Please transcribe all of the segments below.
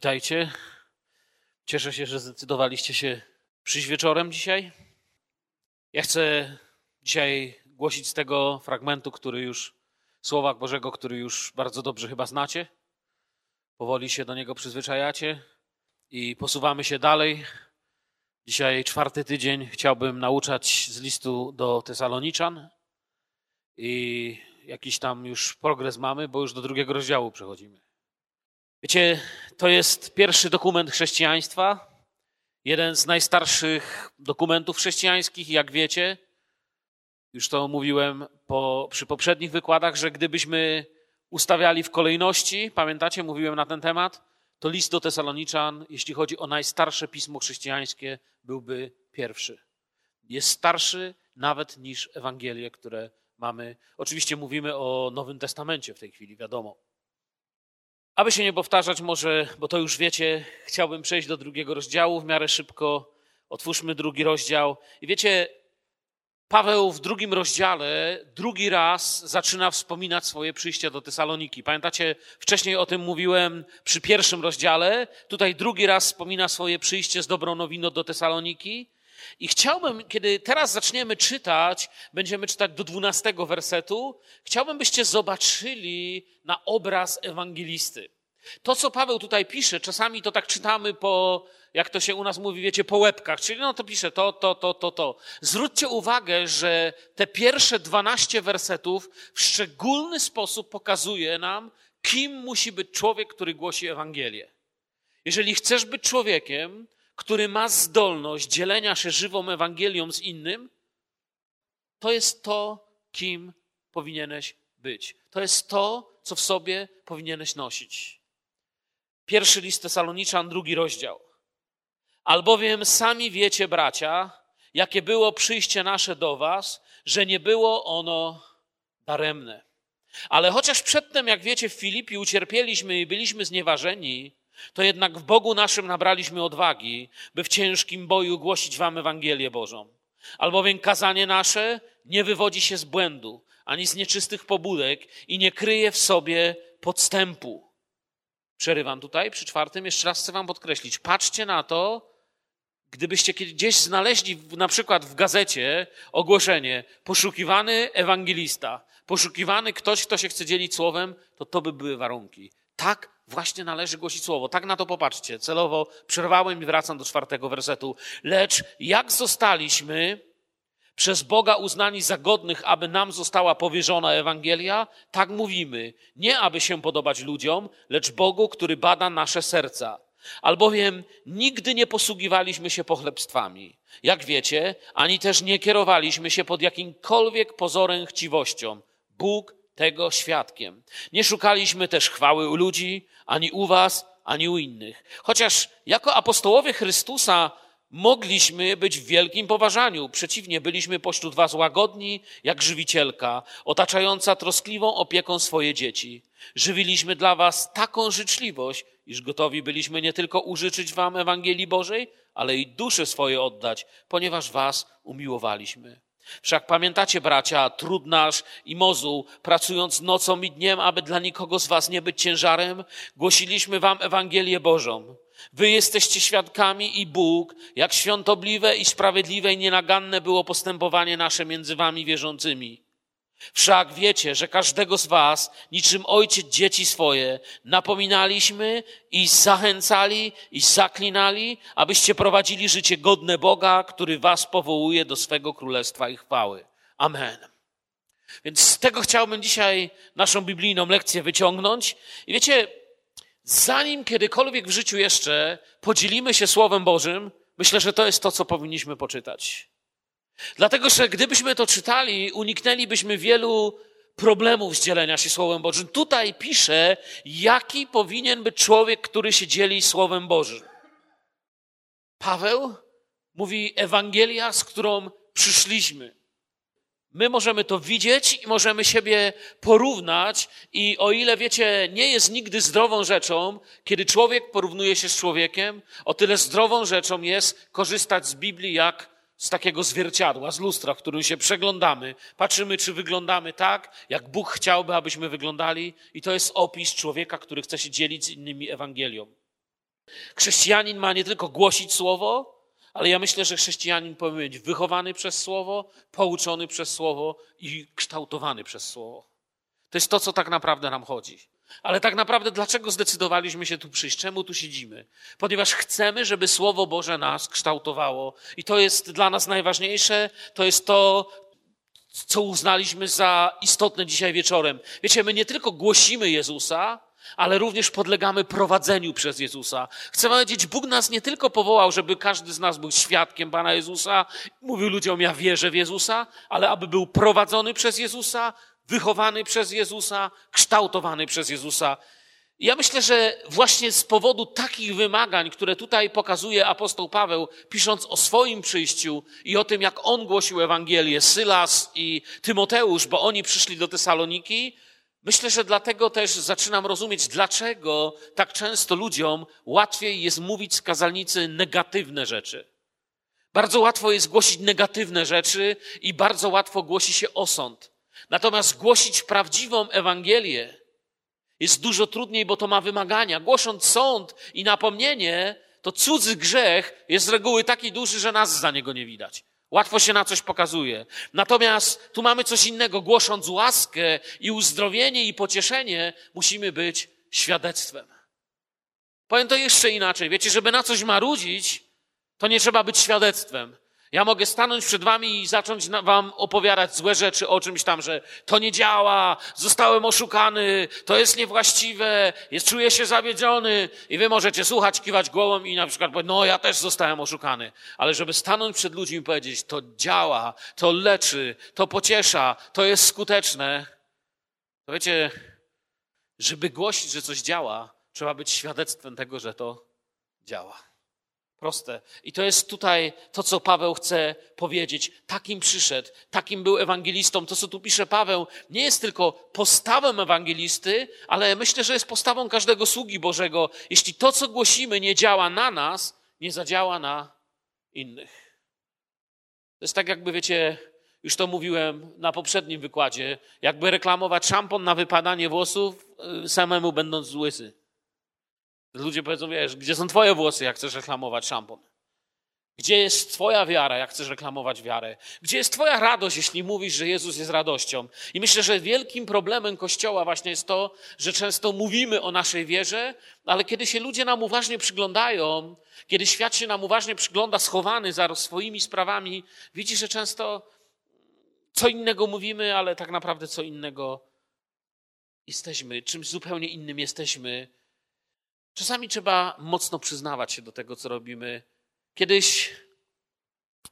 Witajcie. Cieszę się, że zdecydowaliście się przyjść wieczorem dzisiaj. Ja chcę dzisiaj głosić z tego fragmentu, który już, słowa Bożego, który już bardzo dobrze chyba znacie. Powoli się do niego przyzwyczajacie i posuwamy się dalej. Dzisiaj czwarty tydzień chciałbym nauczać z listu do Tesaloniczan i jakiś tam już progres mamy, bo już do drugiego rozdziału przechodzimy. Wiecie, to jest pierwszy dokument chrześcijaństwa, jeden z najstarszych dokumentów chrześcijańskich, jak wiecie. Już to mówiłem po, przy poprzednich wykładach, że gdybyśmy ustawiali w kolejności, pamiętacie, mówiłem na ten temat, to list do Tesaloniczan, jeśli chodzi o najstarsze pismo chrześcijańskie, byłby pierwszy. Jest starszy nawet niż Ewangelie, które mamy. Oczywiście mówimy o Nowym Testamencie w tej chwili, wiadomo. Aby się nie powtarzać, może, bo to już wiecie, chciałbym przejść do drugiego rozdziału w miarę szybko. Otwórzmy drugi rozdział. I wiecie, Paweł w drugim rozdziale drugi raz zaczyna wspominać swoje przyjście do Tesaloniki. Pamiętacie, wcześniej o tym mówiłem przy pierwszym rozdziale. Tutaj drugi raz wspomina swoje przyjście z dobrą nowiną do Tesaloniki. I chciałbym, kiedy teraz zaczniemy czytać, będziemy czytać do dwunastego wersetu, chciałbym, byście zobaczyli na obraz ewangelisty. To, co Paweł tutaj pisze, czasami to tak czytamy po, jak to się u nas mówi, wiecie, po łebkach, czyli no to pisze to, to, to, to, to. Zwróćcie uwagę, że te pierwsze dwanaście wersetów w szczególny sposób pokazuje nam, kim musi być człowiek, który głosi Ewangelię. Jeżeli chcesz być człowiekiem, który ma zdolność dzielenia się żywą Ewangelią z innym, to jest to, kim powinieneś być. To jest to, co w sobie powinieneś nosić. Pierwszy list Tesaloniczan, drugi rozdział. Albowiem sami wiecie, bracia, jakie było przyjście nasze do was, że nie było ono daremne. Ale chociaż przedtem, jak wiecie, w Filipi ucierpieliśmy i byliśmy znieważeni, to jednak w Bogu naszym nabraliśmy odwagi, by w ciężkim boju głosić wam Ewangelię Bożą. Albowiem kazanie nasze nie wywodzi się z błędu, ani z nieczystych pobudek i nie kryje w sobie podstępu. Przerywam tutaj przy czwartym, jeszcze raz chcę wam podkreślić. Patrzcie na to, gdybyście gdzieś znaleźli na przykład w gazecie ogłoszenie poszukiwany ewangelista, poszukiwany ktoś, kto się chce dzielić słowem, to to by były warunki. Tak właśnie należy głosić słowo. Tak na to popatrzcie. Celowo przerwałem i wracam do czwartego wersetu. Lecz jak zostaliśmy przez Boga uznani za godnych, aby nam została powierzona Ewangelia, tak mówimy. Nie aby się podobać ludziom, lecz Bogu, który bada nasze serca. Albowiem nigdy nie posługiwaliśmy się pochlebstwami, jak wiecie, ani też nie kierowaliśmy się pod jakimkolwiek pozorem chciwością. Bóg tego świadkiem. Nie szukaliśmy też chwały u ludzi, ani u was, ani u innych. Chociaż jako apostołowie Chrystusa mogliśmy być w wielkim poważaniu. Przeciwnie, byliśmy pośród was łagodni, jak żywicielka, otaczająca troskliwą opieką swoje dzieci. Żywiliśmy dla was taką życzliwość, iż gotowi byliśmy nie tylko użyczyć wam Ewangelii Bożej, ale i dusze swoje oddać, ponieważ was umiłowaliśmy. Wszak pamiętacie, bracia, trud nasz i mozuł, pracując nocą i dniem, aby dla nikogo z was nie być ciężarem, głosiliśmy wam Ewangelię Bożą. Wy jesteście świadkami i Bóg, jak świątobliwe i sprawiedliwe i nienaganne było postępowanie nasze między wami wierzącymi. Wszak wiecie, że każdego z was, niczym ojciec dzieci swoje, napominaliśmy i zachęcali i zaklinali, abyście prowadzili życie godne Boga, który was powołuje do swego królestwa i chwały. Amen. Więc z tego chciałbym dzisiaj naszą biblijną lekcję wyciągnąć. I wiecie, zanim kiedykolwiek w życiu jeszcze podzielimy się Słowem Bożym, myślę, że to jest to, co powinniśmy poczytać. Dlatego, że gdybyśmy to czytali, uniknęlibyśmy wielu problemów z dzielenia się Słowem Bożym. Tutaj pisze, jaki powinien być człowiek, który się dzieli Słowem Bożym. Paweł mówi Ewangelia, z którą przyszliśmy. My możemy to widzieć i możemy siebie porównać, i o ile wiecie, nie jest nigdy zdrową rzeczą, kiedy człowiek porównuje się z człowiekiem, o tyle zdrową rzeczą jest korzystać z Biblii jak z takiego zwierciadła, z lustra, w którym się przeglądamy, patrzymy, czy wyglądamy tak, jak Bóg chciałby, abyśmy wyglądali, i to jest opis człowieka, który chce się dzielić z innymi Ewangelią. Chrześcijanin ma nie tylko głosić słowo, ale ja myślę, że chrześcijanin powinien być wychowany przez słowo, pouczony przez słowo i kształtowany przez słowo. To jest to, co tak naprawdę nam chodzi. Ale tak naprawdę, dlaczego zdecydowaliśmy się tu przyjść? Czemu tu siedzimy? Ponieważ chcemy, żeby Słowo Boże nas kształtowało. I to jest dla nas najważniejsze. To jest to, co uznaliśmy za istotne dzisiaj wieczorem. Wiecie, my nie tylko głosimy Jezusa, ale również podlegamy prowadzeniu przez Jezusa. Chcę powiedzieć, Bóg nas nie tylko powołał, żeby każdy z nas był świadkiem Pana Jezusa, mówił ludziom, ja wierzę w Jezusa, ale aby był prowadzony przez Jezusa, wychowany przez Jezusa, kształtowany przez Jezusa. Ja myślę, że właśnie z powodu takich wymagań, które tutaj pokazuje apostoł Paweł, pisząc o swoim przyjściu i o tym, jak on głosił Ewangelię, Sylas i Tymoteusz, bo oni przyszli do Tesaloniki, myślę, że dlatego też zaczynam rozumieć, dlaczego tak często ludziom łatwiej jest mówić z kazalnicy negatywne rzeczy. Bardzo łatwo jest głosić negatywne rzeczy i bardzo łatwo głosi się osąd. Natomiast głosić prawdziwą Ewangelię jest dużo trudniej, bo to ma wymagania. Głosząc sąd i napomnienie, to cudzy grzech jest z reguły taki duży, że nas za niego nie widać. Łatwo się na coś pokazuje. Natomiast tu mamy coś innego. Głosząc łaskę i uzdrowienie i pocieszenie, musimy być świadectwem. Powiem to jeszcze inaczej. Wiecie, żeby na coś marudzić, to nie trzeba być świadectwem. Ja mogę stanąć przed wami i zacząć wam opowiadać złe rzeczy o czymś tam, że to nie działa, zostałem oszukany, to jest niewłaściwe, jest, czuję się zawiedziony i wy możecie słuchać, kiwać głową i na przykład powiedzieć, no ja też zostałem oszukany. Ale żeby stanąć przed ludźmi i powiedzieć, to działa, to leczy, to pociesza, to jest skuteczne, to wiecie, żeby głosić, że coś działa, trzeba być świadectwem tego, że to działa. Proste. I to jest tutaj to, co Paweł chce powiedzieć. Takim przyszedł, takim był ewangelistą. To, co tu pisze Paweł, nie jest tylko postawą ewangelisty, ale myślę, że jest postawą każdego sługi Bożego. Jeśli to, co głosimy, nie działa na nas, nie zadziała na innych. To jest tak, jakby wiecie, już to mówiłem na poprzednim wykładzie, jakby reklamować szampon na wypadanie włosów, y, samemu będąc łysy. Ludzie powiedzą, wiesz, gdzie są twoje włosy, jak chcesz reklamować szampon? Gdzie jest twoja wiara, jak chcesz reklamować wiarę? Gdzie jest twoja radość, jeśli mówisz, że Jezus jest radością? I myślę, że wielkim problemem Kościoła właśnie jest to, że często mówimy o naszej wierze, ale kiedy się ludzie nam uważnie przyglądają, kiedy świat się nam uważnie przygląda, schowany za swoimi sprawami, widzi, że często co innego mówimy, ale tak naprawdę co innego jesteśmy, czymś zupełnie innym jesteśmy Czasami trzeba mocno przyznawać się do tego, co robimy. Kiedyś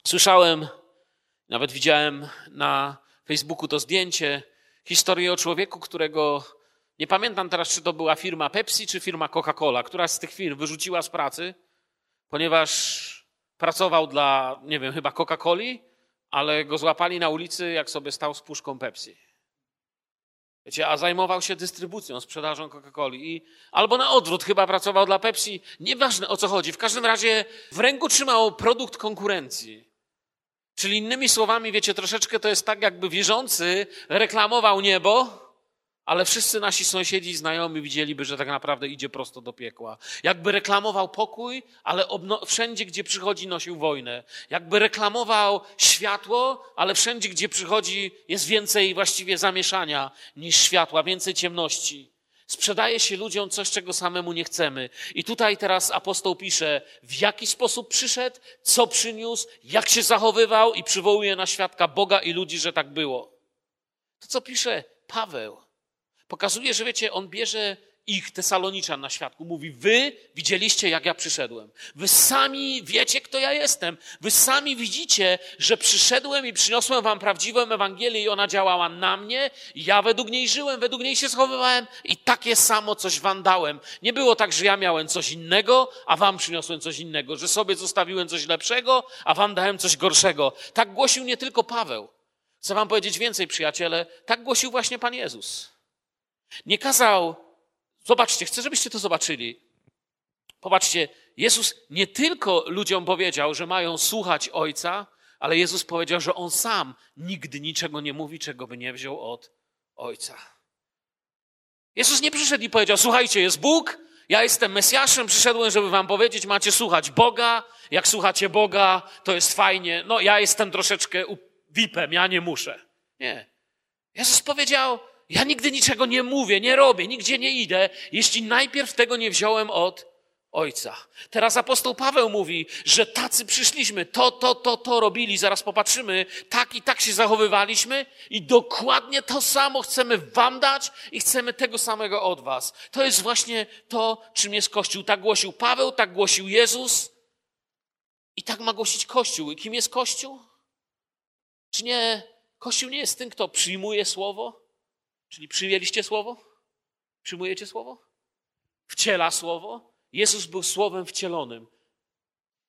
słyszałem, nawet widziałem na Facebooku to zdjęcie, historię o człowieku, którego nie pamiętam teraz, czy to była firma Pepsi, czy firma Coca-Cola, która z tych firm wyrzuciła z pracy, ponieważ pracował dla, nie wiem, chyba Coca-Coli, ale go złapali na ulicy, jak sobie stał z puszką Pepsi. Wiecie, a zajmował się dystrybucją, sprzedażą Coca-Coli. I, albo na odwrót, chyba pracował dla Pepsi. Nieważne o co chodzi. W każdym razie w ręku trzymał produkt konkurencji. Czyli innymi słowami, wiecie, troszeczkę to jest tak, jakby wierzący reklamował niebo, ale wszyscy nasi sąsiedzi i znajomi widzieliby, że tak naprawdę idzie prosto do piekła. Jakby reklamował pokój, ale wszędzie, gdzie przychodzi, nosił wojnę. Jakby reklamował światło, ale wszędzie, gdzie przychodzi, jest więcej właściwie zamieszania niż światła, więcej ciemności. Sprzedaje się ludziom coś, czego samemu nie chcemy. I tutaj teraz apostoł pisze, w jaki sposób przyszedł, co przyniósł, jak się zachowywał i przywołuje na świadka Boga i ludzi, że tak było. To, co pisze Paweł. Pokazuje, że wiecie, on bierze ich, Tesaloniczan, na świadku. Mówi, wy widzieliście, jak ja przyszedłem. Wy sami wiecie, kto ja jestem. Wy sami widzicie, że przyszedłem i przyniosłem wam prawdziwą Ewangelię i ona działała na mnie. Ja według niej żyłem, według niej się schowywałem i takie samo coś wam dałem. Nie było tak, że ja miałem coś innego, a wam przyniosłem coś innego. Że sobie zostawiłem coś lepszego, a wam dałem coś gorszego. Tak głosił nie tylko Paweł. Chcę wam powiedzieć więcej, przyjaciele. Tak głosił właśnie Pan Jezus. Nie kazał, zobaczcie, chcę, żebyście to zobaczyli. Popatrzcie, Jezus nie tylko ludziom powiedział, że mają słuchać Ojca, ale Jezus powiedział, że On sam nigdy niczego nie mówi, czego by nie wziął od Ojca. Jezus nie przyszedł i powiedział: Słuchajcie, jest Bóg, Ja jestem Mesjaszem, przyszedłem, żeby wam powiedzieć, macie słuchać Boga. Jak słuchacie Boga, to jest fajnie. No, ja jestem troszeczkę VIP-em, ja nie muszę. Nie. Jezus powiedział, ja nigdy niczego nie mówię, nie robię, nigdzie nie idę, jeśli najpierw tego nie wziąłem od Ojca. Teraz apostoł Paweł mówi, że tacy przyszliśmy, to, to, to, to robili, zaraz popatrzymy, tak i tak się zachowywaliśmy i dokładnie to samo chcemy wam dać i chcemy tego samego od was. To jest właśnie to, czym jest Kościół. Tak głosił Paweł, tak głosił Jezus i tak ma głosić Kościół. I kim jest Kościół? Czy nie, Kościół nie jest tym, kto przyjmuje słowo? Czyli przyjęliście słowo? Przyjmujecie słowo? Wciela słowo? Jezus był słowem wcielonym.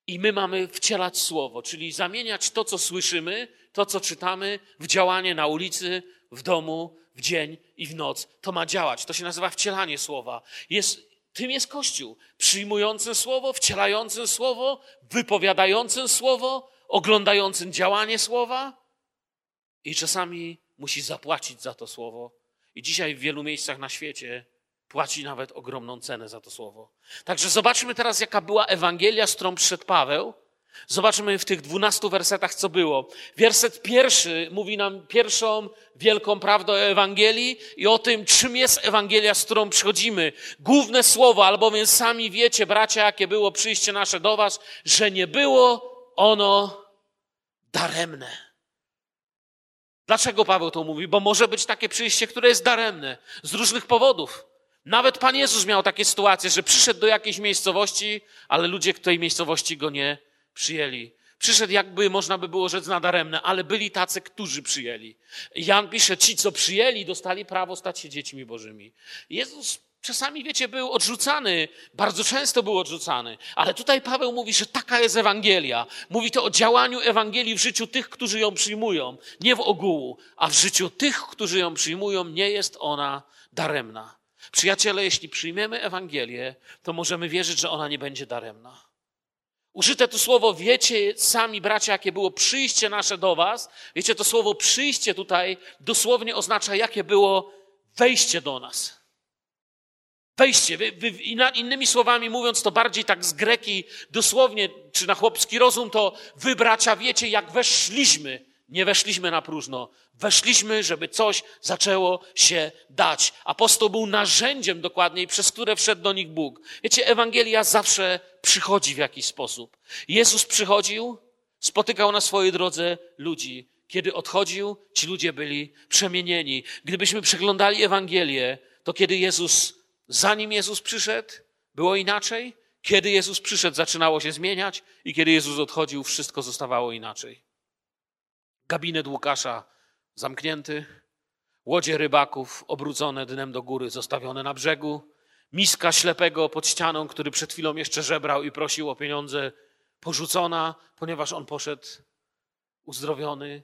I my mamy wcielać słowo, czyli zamieniać to, co słyszymy, to, co czytamy, w działanie na ulicy, w domu, w dzień i w noc. To ma działać. To się nazywa wcielanie słowa. Jest, tym jest Kościół. Przyjmującym słowo, wcielającym słowo, wypowiadającym słowo, oglądającym działanie słowa i czasami musi zapłacić za to słowo. I dzisiaj w wielu miejscach na świecie płaci nawet ogromną cenę za to słowo. Także zobaczmy teraz, jaka była Ewangelia, z którą przyszedł Paweł. Zobaczmy w tych dwunastu wersetach, co było. Werset pierwszy mówi nam pierwszą wielką prawdę o Ewangelii i o tym, czym jest Ewangelia, z którą przychodzimy. Główne słowo, albowiem sami wiecie, bracia, jakie było przyjście nasze do was, że nie było ono daremne. Dlaczego Paweł to mówi? Bo może być takie przyjście, które jest daremne z różnych powodów. Nawet Pan Jezus miał takie sytuacje, że przyszedł do jakiejś miejscowości, ale ludzie w tej miejscowości go nie przyjęli. Przyszedł jakby, można by było rzec, nadaremne, ale byli tacy, którzy przyjęli. Jan pisze, ci, co przyjęli, dostali prawo stać się dziećmi bożymi. Jezus czasami, wiecie, był odrzucany, bardzo często był odrzucany, ale tutaj Paweł mówi, że taka jest Ewangelia. Mówi to o działaniu Ewangelii w życiu tych, którzy ją przyjmują, nie w ogółu, a w życiu tych, którzy ją przyjmują, nie jest ona daremna. Przyjaciele, jeśli przyjmiemy Ewangelię, to możemy wierzyć, że ona nie będzie daremna. Użyte to słowo, wiecie sami, bracia, jakie było przyjście nasze do Was. Wiecie, to słowo przyjście tutaj dosłownie oznacza, jakie było wejście do nas. Wejście. Wy, wy, innymi słowami mówiąc to bardziej tak z greki, dosłownie, czy na chłopski rozum, to wy, bracia, wiecie, jak weszliśmy nie weszliśmy na próżno. Weszliśmy, żeby coś zaczęło się dać. Apostoł był narzędziem dokładniej, przez które wszedł do nich Bóg. Wiecie, Ewangelia zawsze przychodzi w jakiś sposób. Jezus przychodził, spotykał na swojej drodze ludzi. Kiedy odchodził, ci ludzie byli przemienieni. Gdybyśmy przeglądali Ewangelię, to kiedy Jezus, zanim Jezus przyszedł, było inaczej. Kiedy Jezus przyszedł, zaczynało się zmieniać, i kiedy Jezus odchodził, wszystko zostawało inaczej. Gabinet Łukasza zamknięty, łodzie rybaków obrócone dnem do góry, zostawione na brzegu, miska ślepego pod ścianą, który przed chwilą jeszcze żebrał i prosił o pieniądze, porzucona, ponieważ on poszedł uzdrowiony.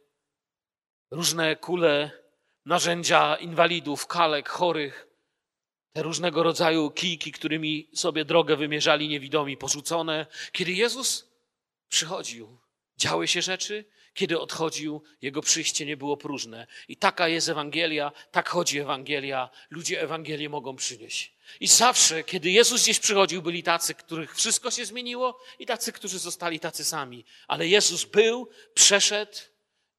Różne kule, narzędzia inwalidów, kalek, chorych, te różnego rodzaju kijki, którymi sobie drogę wymierzali niewidomi, porzucone. Kiedy Jezus przychodził, działy się rzeczy, kiedy odchodził, jego przyjście nie było próżne. I taka jest Ewangelia, tak chodzi Ewangelia. Ludzie Ewangelię mogą przynieść. I zawsze, kiedy Jezus gdzieś przychodził, byli tacy, których wszystko się zmieniło i tacy, którzy zostali tacy sami. Ale Jezus był, przeszedł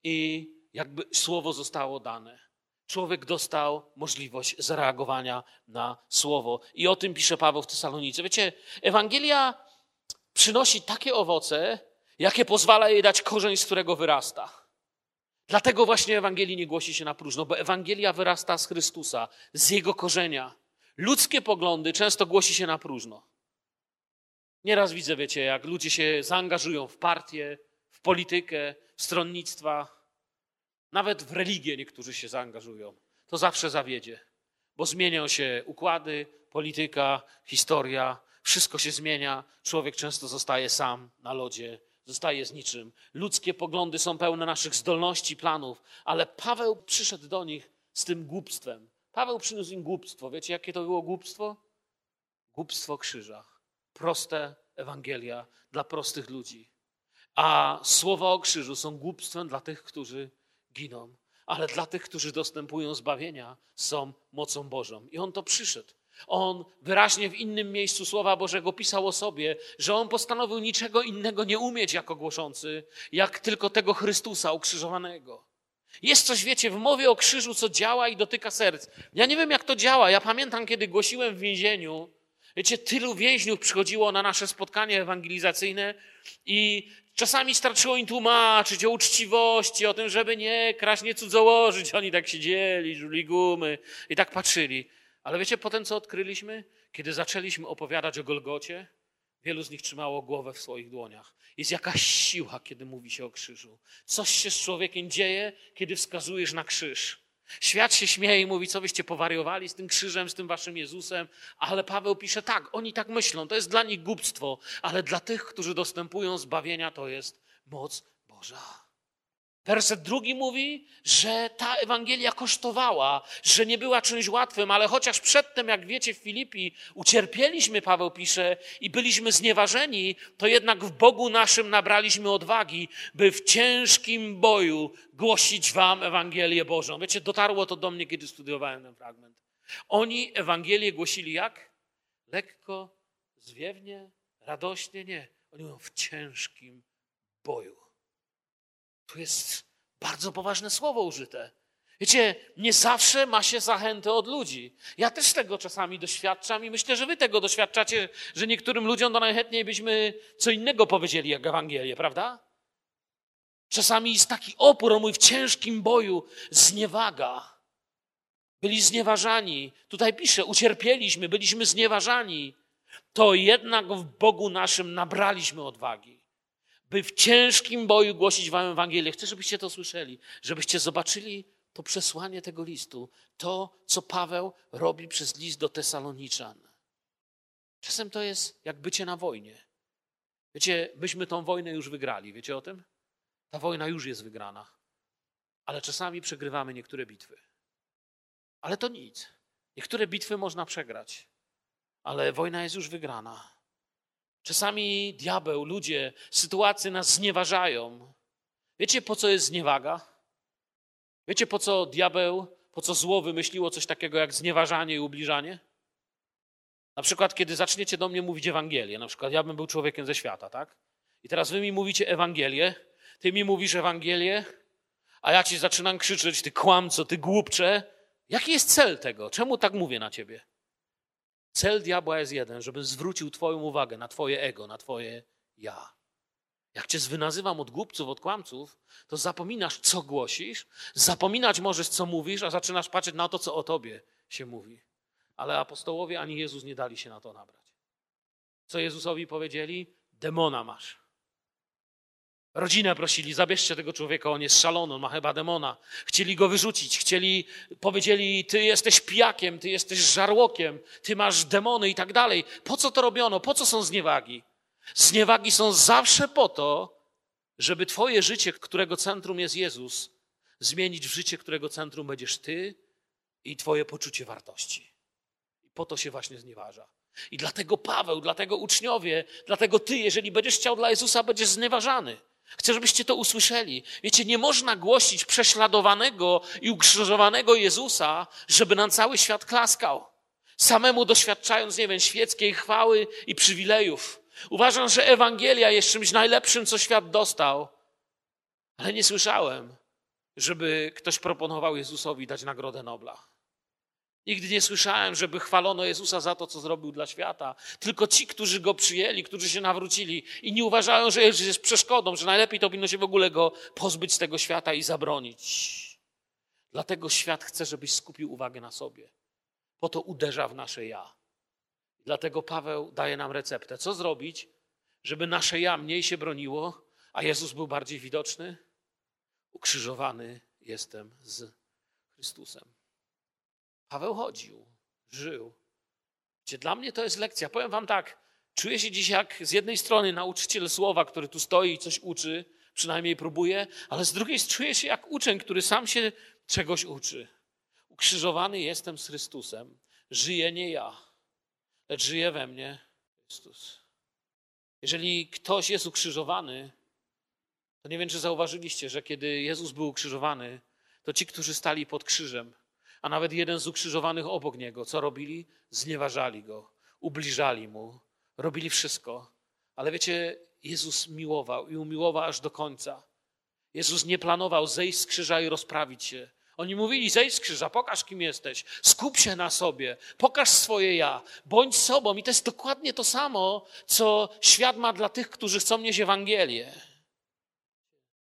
i jakby słowo zostało dane. Człowiek dostał możliwość zareagowania na słowo. I o tym pisze Paweł w Tesalonice. Wiecie, Ewangelia przynosi takie owoce, jakie pozwala jej dać korzeń, z którego wyrasta. Dlatego właśnie Ewangelii nie głosi się na próżno, bo Ewangelia wyrasta z Chrystusa, z Jego korzenia. Ludzkie poglądy często głosi się na próżno. Nieraz widzę, wiecie, jak ludzie się zaangażują w partię, w politykę, w stronnictwa, nawet w religię niektórzy się zaangażują. To zawsze zawiedzie, bo zmienią się układy, polityka, historia, wszystko się zmienia. Człowiek często zostaje sam na lodzie zostaje z niczym. Ludzkie poglądy są pełne naszych zdolności, planów, ale Paweł przyszedł do nich z tym głupstwem. Paweł przyniósł im głupstwo. Wiecie, jakie to było głupstwo? Głupstwo krzyża. Proste Ewangelia dla prostych ludzi. A słowa o krzyżu są głupstwem dla tych, którzy giną. Ale dla tych, którzy dostępują zbawienia, są mocą Bożą. I on to przyszedł. On wyraźnie w innym miejscu Słowa Bożego pisał o sobie, że on postanowił niczego innego nie umieć jako głoszący, jak tylko tego Chrystusa ukrzyżowanego. Jest coś, wiecie, w mowie o krzyżu, co działa i dotyka serc. Ja nie wiem, jak to działa. Ja pamiętam, kiedy głosiłem w więzieniu, wiecie, tylu więźniów przychodziło na nasze spotkanie ewangelizacyjne i czasami starczyło im tłumaczyć o uczciwości, o tym, żeby nie kraść, nie cudzołożyć. Oni tak siedzieli, żuli gumy i tak patrzyli. Ale wiecie, potem co odkryliśmy? Kiedy zaczęliśmy opowiadać o Golgocie, wielu z nich trzymało głowę w swoich dłoniach. Jest jakaś siła, kiedy mówi się o krzyżu. Coś się z człowiekiem dzieje, kiedy wskazujesz na krzyż. Świat się śmieje i mówi, co wyście powariowali z tym krzyżem, z tym waszym Jezusem, ale Paweł pisze tak, oni tak myślą, to jest dla nich głupstwo, ale dla tych, którzy dostępują zbawienia, to jest moc Boża. Werset drugi mówi, że ta Ewangelia kosztowała, że nie była czymś łatwym, ale chociaż przedtem, jak wiecie, w Filipi ucierpieliśmy, Paweł pisze, i byliśmy znieważeni, to jednak w Bogu naszym nabraliśmy odwagi, by w ciężkim boju głosić wam Ewangelię Bożą. Wiecie, dotarło to do mnie, kiedy studiowałem ten fragment. Oni Ewangelię głosili jak? Lekko, zwiewnie, radośnie? Nie. Oni mówią w ciężkim boju. Tu jest bardzo poważne słowo użyte. Wiecie, nie zawsze ma się zachętę od ludzi. Ja też tego czasami doświadczam i myślę, że wy tego doświadczacie, że niektórym ludziom to najchętniej byśmy co innego powiedzieli jak Ewangelię, prawda? Czasami jest taki opór, mówi w ciężkim boju, zniewaga. Byli znieważani. Tutaj pisze, ucierpieliśmy, byliśmy znieważani. To jednak w Bogu naszym nabraliśmy odwagi by w ciężkim boju głosić wam Ewangelię. Chcę, żebyście to słyszeli, żebyście zobaczyli to przesłanie tego listu, to, co Paweł robi przez list do Tesaloniczan. Czasem to jest jak bycie na wojnie. Wiecie, myśmy tą wojnę już wygrali. Wiecie o tym? Ta wojna już jest wygrana. Ale czasami przegrywamy niektóre bitwy. Ale to nic. Niektóre bitwy można przegrać, ale wojna jest już wygrana. Czasami diabeł, ludzie, sytuacje nas znieważają. Wiecie, po co jest zniewaga? Wiecie, po co diabeł, po co zło wymyśliło coś takiego jak znieważanie i ubliżanie? Na przykład, kiedy zaczniecie do mnie mówić Ewangelię, na przykład ja bym był człowiekiem ze świata, tak? I teraz wy mi mówicie Ewangelię, ty mi mówisz Ewangelię, a ja ci zaczynam krzyczeć, ty kłamco, ty głupcze. Jaki jest cel tego? Czemu tak mówię na ciebie? Cel diabła jest jeden, żeby zwrócił Twoją uwagę na Twoje ego, na Twoje ja. Jak Cię zwynazywam od głupców, od kłamców, to zapominasz, co głosisz, zapominać możesz, co mówisz, a zaczynasz patrzeć na to, co o Tobie się mówi. Ale apostołowie ani Jezus nie dali się na to nabrać. Co Jezusowi powiedzieli? Demona masz. Rodzinę prosili, zabierzcie tego człowieka, on jest szalony, on ma chyba demona. Chcieli go wyrzucić, chcieli, powiedzieli, ty jesteś pijakiem, ty jesteś żarłokiem, ty masz demony i tak dalej. Po co to robiono? Po co są zniewagi? Zniewagi są zawsze po to, żeby twoje życie, którego centrum jest Jezus, zmienić w życie, którego centrum będziesz ty i twoje poczucie wartości. I po to się właśnie znieważa. I dlatego Paweł, dlatego uczniowie, dlatego ty, jeżeli będziesz chciał dla Jezusa, będziesz znieważany. Chcę, żebyście to usłyszeli. Wiecie, nie można głosić prześladowanego i ukrzyżowanego Jezusa, żeby nam cały świat klaskał. Samemu doświadczając, nie wiem, świeckiej chwały i przywilejów. Uważam, że Ewangelia jest czymś najlepszym, co świat dostał. Ale nie słyszałem, żeby ktoś proponował Jezusowi dać Nagrodę Nobla. Nigdy nie słyszałem, żeby chwalono Jezusa za to, co zrobił dla świata. Tylko ci, którzy go przyjęli, którzy się nawrócili i nie uważają, że Jezus jest przeszkodą, że najlepiej to powinno się w ogóle go pozbyć z tego świata i zabronić. Dlatego świat chce, żebyś skupił uwagę na sobie. Po to uderza w nasze ja. Dlatego Paweł daje nam receptę. Co zrobić, żeby nasze ja mniej się broniło, a Jezus był bardziej widoczny? Ukrzyżowany jestem z Chrystusem. Paweł chodził, żył. Gdzie dla mnie to jest lekcja. Powiem wam tak, czuję się dziś jak z jednej strony nauczyciel słowa, który tu stoi i coś uczy, przynajmniej próbuje, ale z drugiej czuję się jak uczeń, który sam się czegoś uczy. Ukrzyżowany jestem z Chrystusem. Żyję nie ja, lecz żyje we mnie Chrystus. Jeżeli ktoś jest ukrzyżowany, to nie wiem, czy zauważyliście, że kiedy Jezus był ukrzyżowany, to ci, którzy stali pod krzyżem, a nawet jeden z ukrzyżowanych obok niego, co robili? Znieważali go, ubliżali mu, robili wszystko. Ale wiecie, Jezus miłował i umiłował aż do końca. Jezus nie planował zejść z krzyża i rozprawić się. Oni mówili: zejdź z krzyża, pokaż kim jesteś, skup się na sobie, pokaż swoje ja, bądź sobą. I to jest dokładnie to samo, co świat ma dla tych, którzy chcą nieść Ewangelię.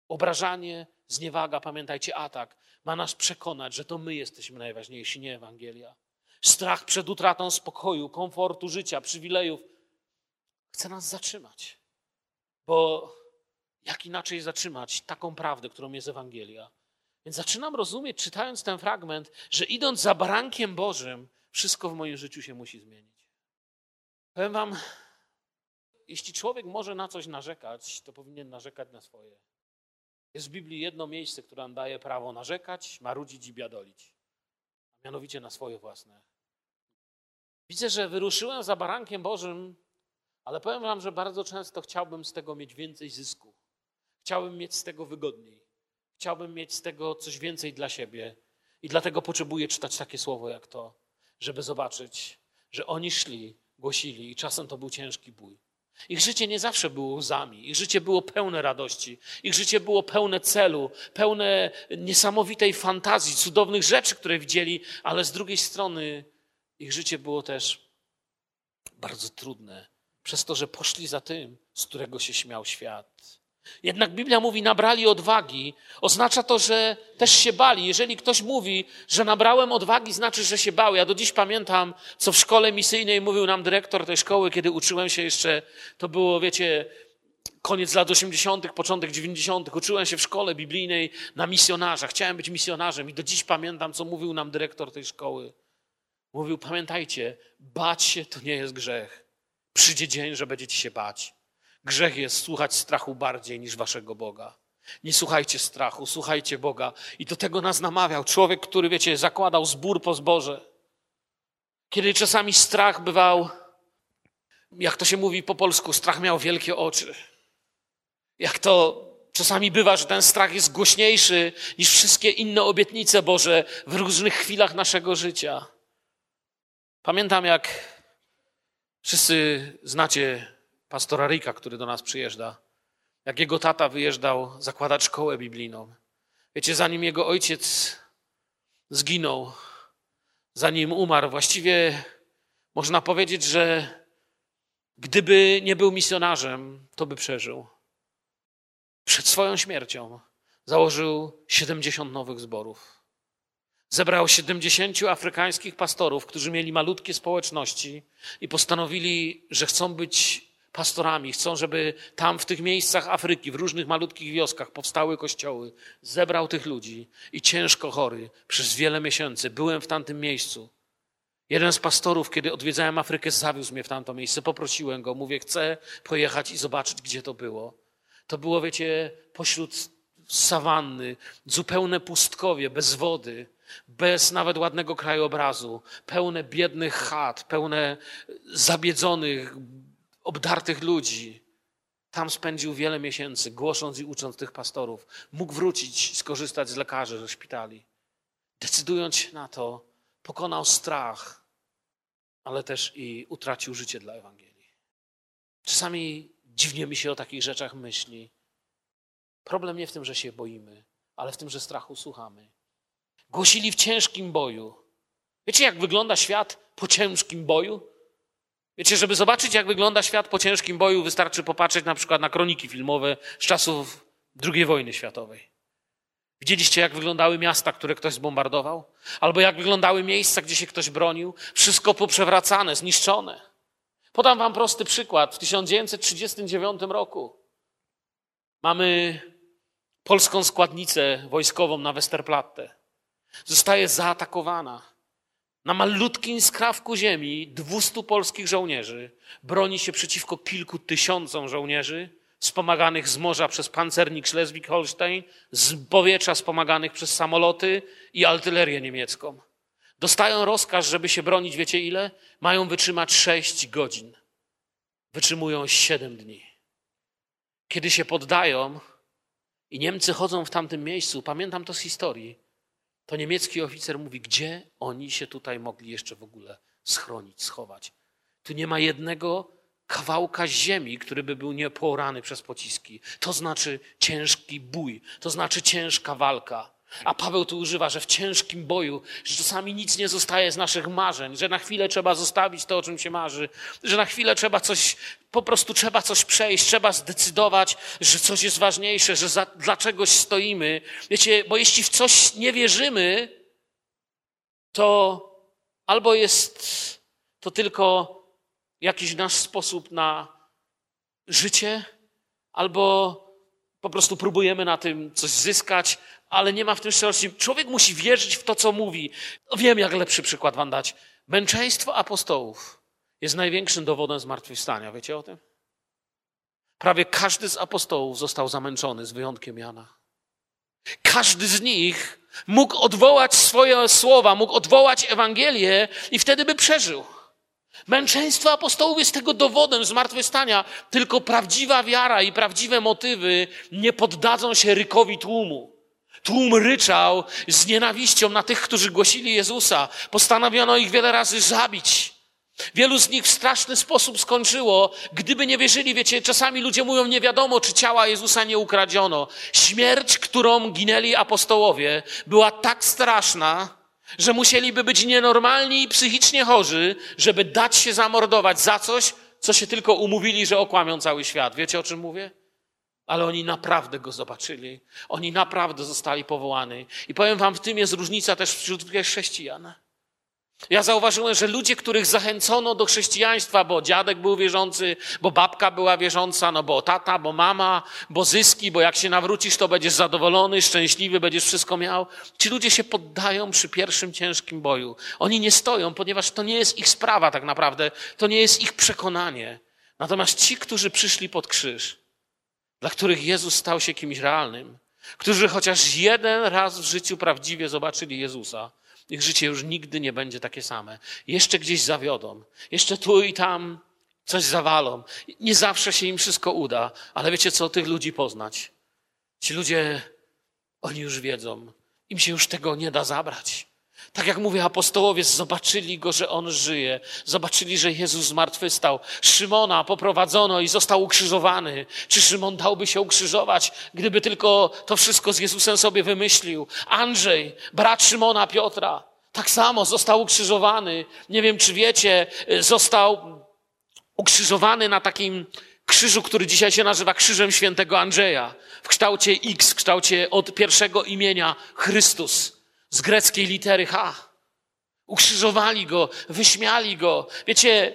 Obrażanie, zniewaga, pamiętajcie, atak ma nas przekonać, że to my jesteśmy najważniejsi, nie Ewangelia. Strach przed utratą spokoju, komfortu życia, przywilejów chce nas zatrzymać. Bo jak inaczej zatrzymać taką prawdę, którą jest Ewangelia? Więc zaczynam rozumieć, czytając ten fragment, że idąc za barankiem Bożym, wszystko w moim życiu się musi zmienić. Powiem Wam, jeśli człowiek może na coś narzekać, to powinien narzekać na swoje. Jest w Biblii jedno miejsce, które nam daje prawo narzekać, marudzić i biadolić, a mianowicie na swoje własne. Widzę, że wyruszyłem za barankiem Bożym, ale powiem Wam, że bardzo często chciałbym z tego mieć więcej zysku. Chciałbym mieć z tego wygodniej. Chciałbym mieć z tego coś więcej dla siebie. I dlatego potrzebuję czytać takie słowo jak to, żeby zobaczyć, że oni szli, głosili i czasem to był ciężki bój. Ich życie nie zawsze było łzami, ich życie było pełne radości, ich życie było pełne celu, pełne niesamowitej fantazji, cudownych rzeczy, które widzieli, ale z drugiej strony ich życie było też bardzo trudne, przez to, że poszli za tym, z którego się śmiał świat. Jednak Biblia mówi, nabrali odwagi. Oznacza to, że też się bali. Jeżeli ktoś mówi, że nabrałem odwagi, znaczy, że się bał. Ja do dziś pamiętam, co w szkole misyjnej mówił nam dyrektor tej szkoły, kiedy uczyłem się jeszcze, to było, wiecie, koniec lat 80., początek 90., uczyłem się w szkole biblijnej na misjonarza. Chciałem być misjonarzem i do dziś pamiętam, co mówił nam dyrektor tej szkoły. Mówił, pamiętajcie, bać się to nie jest grzech. Przyjdzie dzień, że będziecie się bać. Grzech jest słuchać strachu bardziej niż waszego Boga. Nie słuchajcie strachu, słuchajcie Boga. I do tego nas namawiał człowiek, który, wiecie, zakładał zbór po zborze. Kiedy czasami strach bywał, jak to się mówi po polsku, strach miał wielkie oczy. Jak to czasami bywa, że ten strach jest głośniejszy niż wszystkie inne obietnice Boże w różnych chwilach naszego życia. Pamiętam, jak wszyscy znacie pastora Rika, który do nas przyjeżdża. Jak jego tata wyjeżdżał zakładać szkołę biblijną. Wiecie, zanim jego ojciec zginął, zanim umarł, właściwie można powiedzieć, że gdyby nie był misjonarzem, to by przeżył. Przed swoją śmiercią założył 70 nowych zborów. Zebrał 70 afrykańskich pastorów, którzy mieli malutkie społeczności i postanowili, że chcą być pastorami, chcą, żeby tam w tych miejscach Afryki, w różnych malutkich wioskach powstały kościoły. Zebrał tych ludzi i ciężko chory przez wiele miesięcy byłem w tamtym miejscu. Jeden z pastorów, kiedy odwiedzałem Afrykę, zawiózł mnie w tamto miejsce. Poprosiłem go, mówię, chcę pojechać i zobaczyć, gdzie to było. To było, wiecie, pośród sawanny, zupełne pustkowie, bez wody, bez nawet ładnego krajobrazu, pełne biednych chat, pełne zabiedzonych, obdartych ludzi. Tam spędził wiele miesięcy, głosząc i ucząc tych pastorów. Mógł wrócić, skorzystać z lekarzy, ze szpitali. Decydując się na to, pokonał strach, ale też i utracił życie dla Ewangelii. Czasami dziwnie mi się o takich rzeczach myśli. Problem nie w tym, że się boimy, ale w tym, że strachu słuchamy. Głosili w ciężkim boju. Wiecie, jak wygląda świat po ciężkim boju? Wiecie, żeby zobaczyć, jak wygląda świat po ciężkim boju, wystarczy popatrzeć na przykład na kroniki filmowe z czasów II wojny światowej. Widzieliście, jak wyglądały miasta, które ktoś zbombardował? Albo jak wyglądały miejsca, gdzie się ktoś bronił? Wszystko poprzewracane, zniszczone. Podam wam prosty przykład. W 1939 roku mamy polską składnicę wojskową na Westerplatte. Zostaje zaatakowana. Na malutkim skrawku ziemi 200 polskich żołnierzy broni się przeciwko kilku tysiącom żołnierzy, wspomaganych z morza przez pancernik Schleswig-Holstein, z powietrza wspomaganych przez samoloty i artylerię niemiecką. Dostają rozkaz, żeby się bronić, wiecie ile? Mają wytrzymać 6 godzin. Wytrzymują 7 dni. Kiedy się poddają i Niemcy chodzą w tamtym miejscu, pamiętam to z historii, to niemiecki oficer mówi, gdzie oni się tutaj mogli jeszcze w ogóle schronić, schować. Tu nie ma jednego kawałka ziemi, który by był nieporany przez pociski. To znaczy ciężki bój, to znaczy ciężka walka. A Paweł tu używa, że w ciężkim boju, że czasami nic nie zostaje z naszych marzeń, że na chwilę trzeba zostawić to, o czym się marzy, że na chwilę trzeba coś, po prostu trzeba coś przejść, trzeba zdecydować, że coś jest ważniejsze, że za, dla czegoś stoimy. Wiecie, bo jeśli w coś nie wierzymy, to albo jest to tylko jakiś nasz sposób na życie, albo po prostu próbujemy na tym coś zyskać, ale nie ma w tym szczerości. Człowiek musi wierzyć w to, co mówi. Wiem, jak lepszy przykład wam dać. Męczeństwo apostołów jest największym dowodem zmartwychwstania. Wiecie o tym? Prawie każdy z apostołów został zamęczony, z wyjątkiem Jana. Każdy z nich mógł odwołać swoje słowa, mógł odwołać Ewangelię i wtedy by przeżył. Męczeństwo apostołów jest tego dowodem zmartwychwstania. Tylko prawdziwa wiara i prawdziwe motywy nie poddadzą się rykowi tłumu. Tłum ryczał z nienawiścią na tych, którzy głosili Jezusa. Postanowiono ich wiele razy zabić. Wielu z nich w straszny sposób skończyło. Gdyby nie wierzyli, wiecie, czasami ludzie mówią, nie wiadomo, czy ciała Jezusa nie ukradziono. Śmierć, którą ginęli apostołowie, była tak straszna, że musieliby być nienormalni i psychicznie chorzy, żeby dać się zamordować za coś, co się tylko umówili, że okłamią cały świat. Wiecie, o czym mówię? Ale oni naprawdę go zobaczyli. Oni naprawdę zostali powołani. I powiem wam, w tym jest różnica też wśród chrześcijan. Ja zauważyłem, że ludzie, których zachęcono do chrześcijaństwa, bo dziadek był wierzący, bo babka była wierząca, no bo tata, bo mama, bo zyski, bo jak się nawrócisz, to będziesz zadowolony, szczęśliwy, będziesz wszystko miał. Ci ludzie się poddają przy pierwszym ciężkim boju. Oni nie stoją, ponieważ to nie jest ich sprawa tak naprawdę, to nie jest ich przekonanie. Natomiast ci, którzy przyszli pod krzyż, dla których Jezus stał się kimś realnym, którzy chociaż jeden raz w życiu prawdziwie zobaczyli Jezusa, ich życie już nigdy nie będzie takie same. Jeszcze gdzieś zawiodą, jeszcze tu i tam coś zawalą. Nie zawsze się im wszystko uda, ale wiecie co, tych ludzi poznać. Ci ludzie, oni już wiedzą, im się już tego nie da zabrać. Tak jak mówię, apostołowie zobaczyli go, że on żyje. Zobaczyli, że Jezus zmartwychwstał. Szymona poprowadzono i został ukrzyżowany. Czy Szymon dałby się ukrzyżować, gdyby tylko to wszystko z Jezusem sobie wymyślił? Andrzej, brat Szymona Piotra, tak samo został ukrzyżowany. Nie wiem, czy wiecie, został ukrzyżowany na takim krzyżu, który dzisiaj się nazywa Krzyżem Świętego Andrzeja. W kształcie X, w kształcie od pierwszego imienia Chrystus z greckiej litery H. Ukrzyżowali go, wyśmiali go. Wiecie,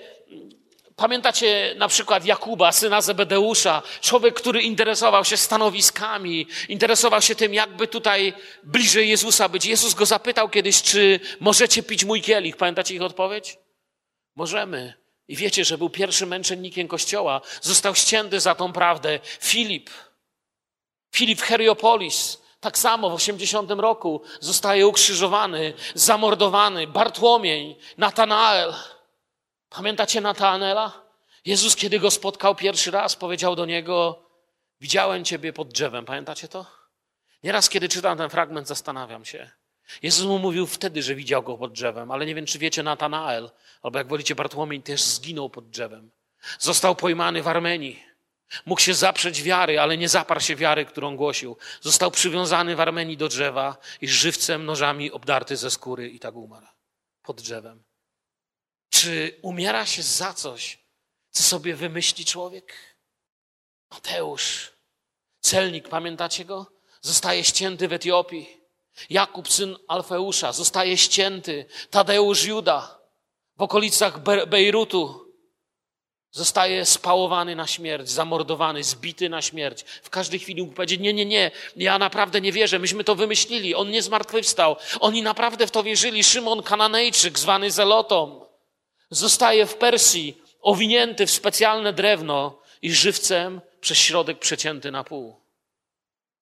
Pamiętacie na przykład Jakuba, syna Zebedeusza, człowiek, który interesował się stanowiskami, interesował się tym, jakby tutaj bliżej Jezusa być. Jezus go zapytał kiedyś, czy możecie pić mój kielich. Pamiętacie ich odpowiedź? Możemy. I wiecie, że był pierwszym męczennikiem Kościoła. Został ścięty za tą prawdę. Filip. Filip Heriopolis. Tak samo w 80 roku zostaje ukrzyżowany, zamordowany Bartłomiej, Natanael. Pamiętacie Natanaela? Jezus, kiedy go spotkał pierwszy raz, powiedział do niego: Widziałem ciebie pod drzewem. Pamiętacie to? Nieraz, kiedy czytam ten fragment, zastanawiam się. Jezus mu mówił wtedy, że widział go pod drzewem, ale nie wiem, czy wiecie, Natanael, albo jak wolicie, Bartłomiej też zginął pod drzewem. Został pojmany w Armenii. Mógł się zaprzeć wiary, ale nie zaparł się wiary, którą głosił. Został przywiązany w Armenii do drzewa i żywcem nożami obdarty ze skóry i tak umarł. Pod drzewem. Czy umiera się za coś, co sobie wymyśli człowiek? Mateusz, celnik, pamiętacie go? Zostaje ścięty w Etiopii. Jakub, syn Alfeusza, zostaje ścięty. Tadeusz Juda w okolicach Bejrutu Zostaje spałowany na śmierć, zamordowany, zbity na śmierć. W każdej chwili mógł powiedzieć: Nie, nie, nie, ja naprawdę nie wierzę, myśmy to wymyślili, on nie zmartwychwstał. Oni naprawdę w to wierzyli. Szymon Kananejczyk, zwany Zelotą, zostaje w Persji, owinięty w specjalne drewno i żywcem przez środek przecięty na pół.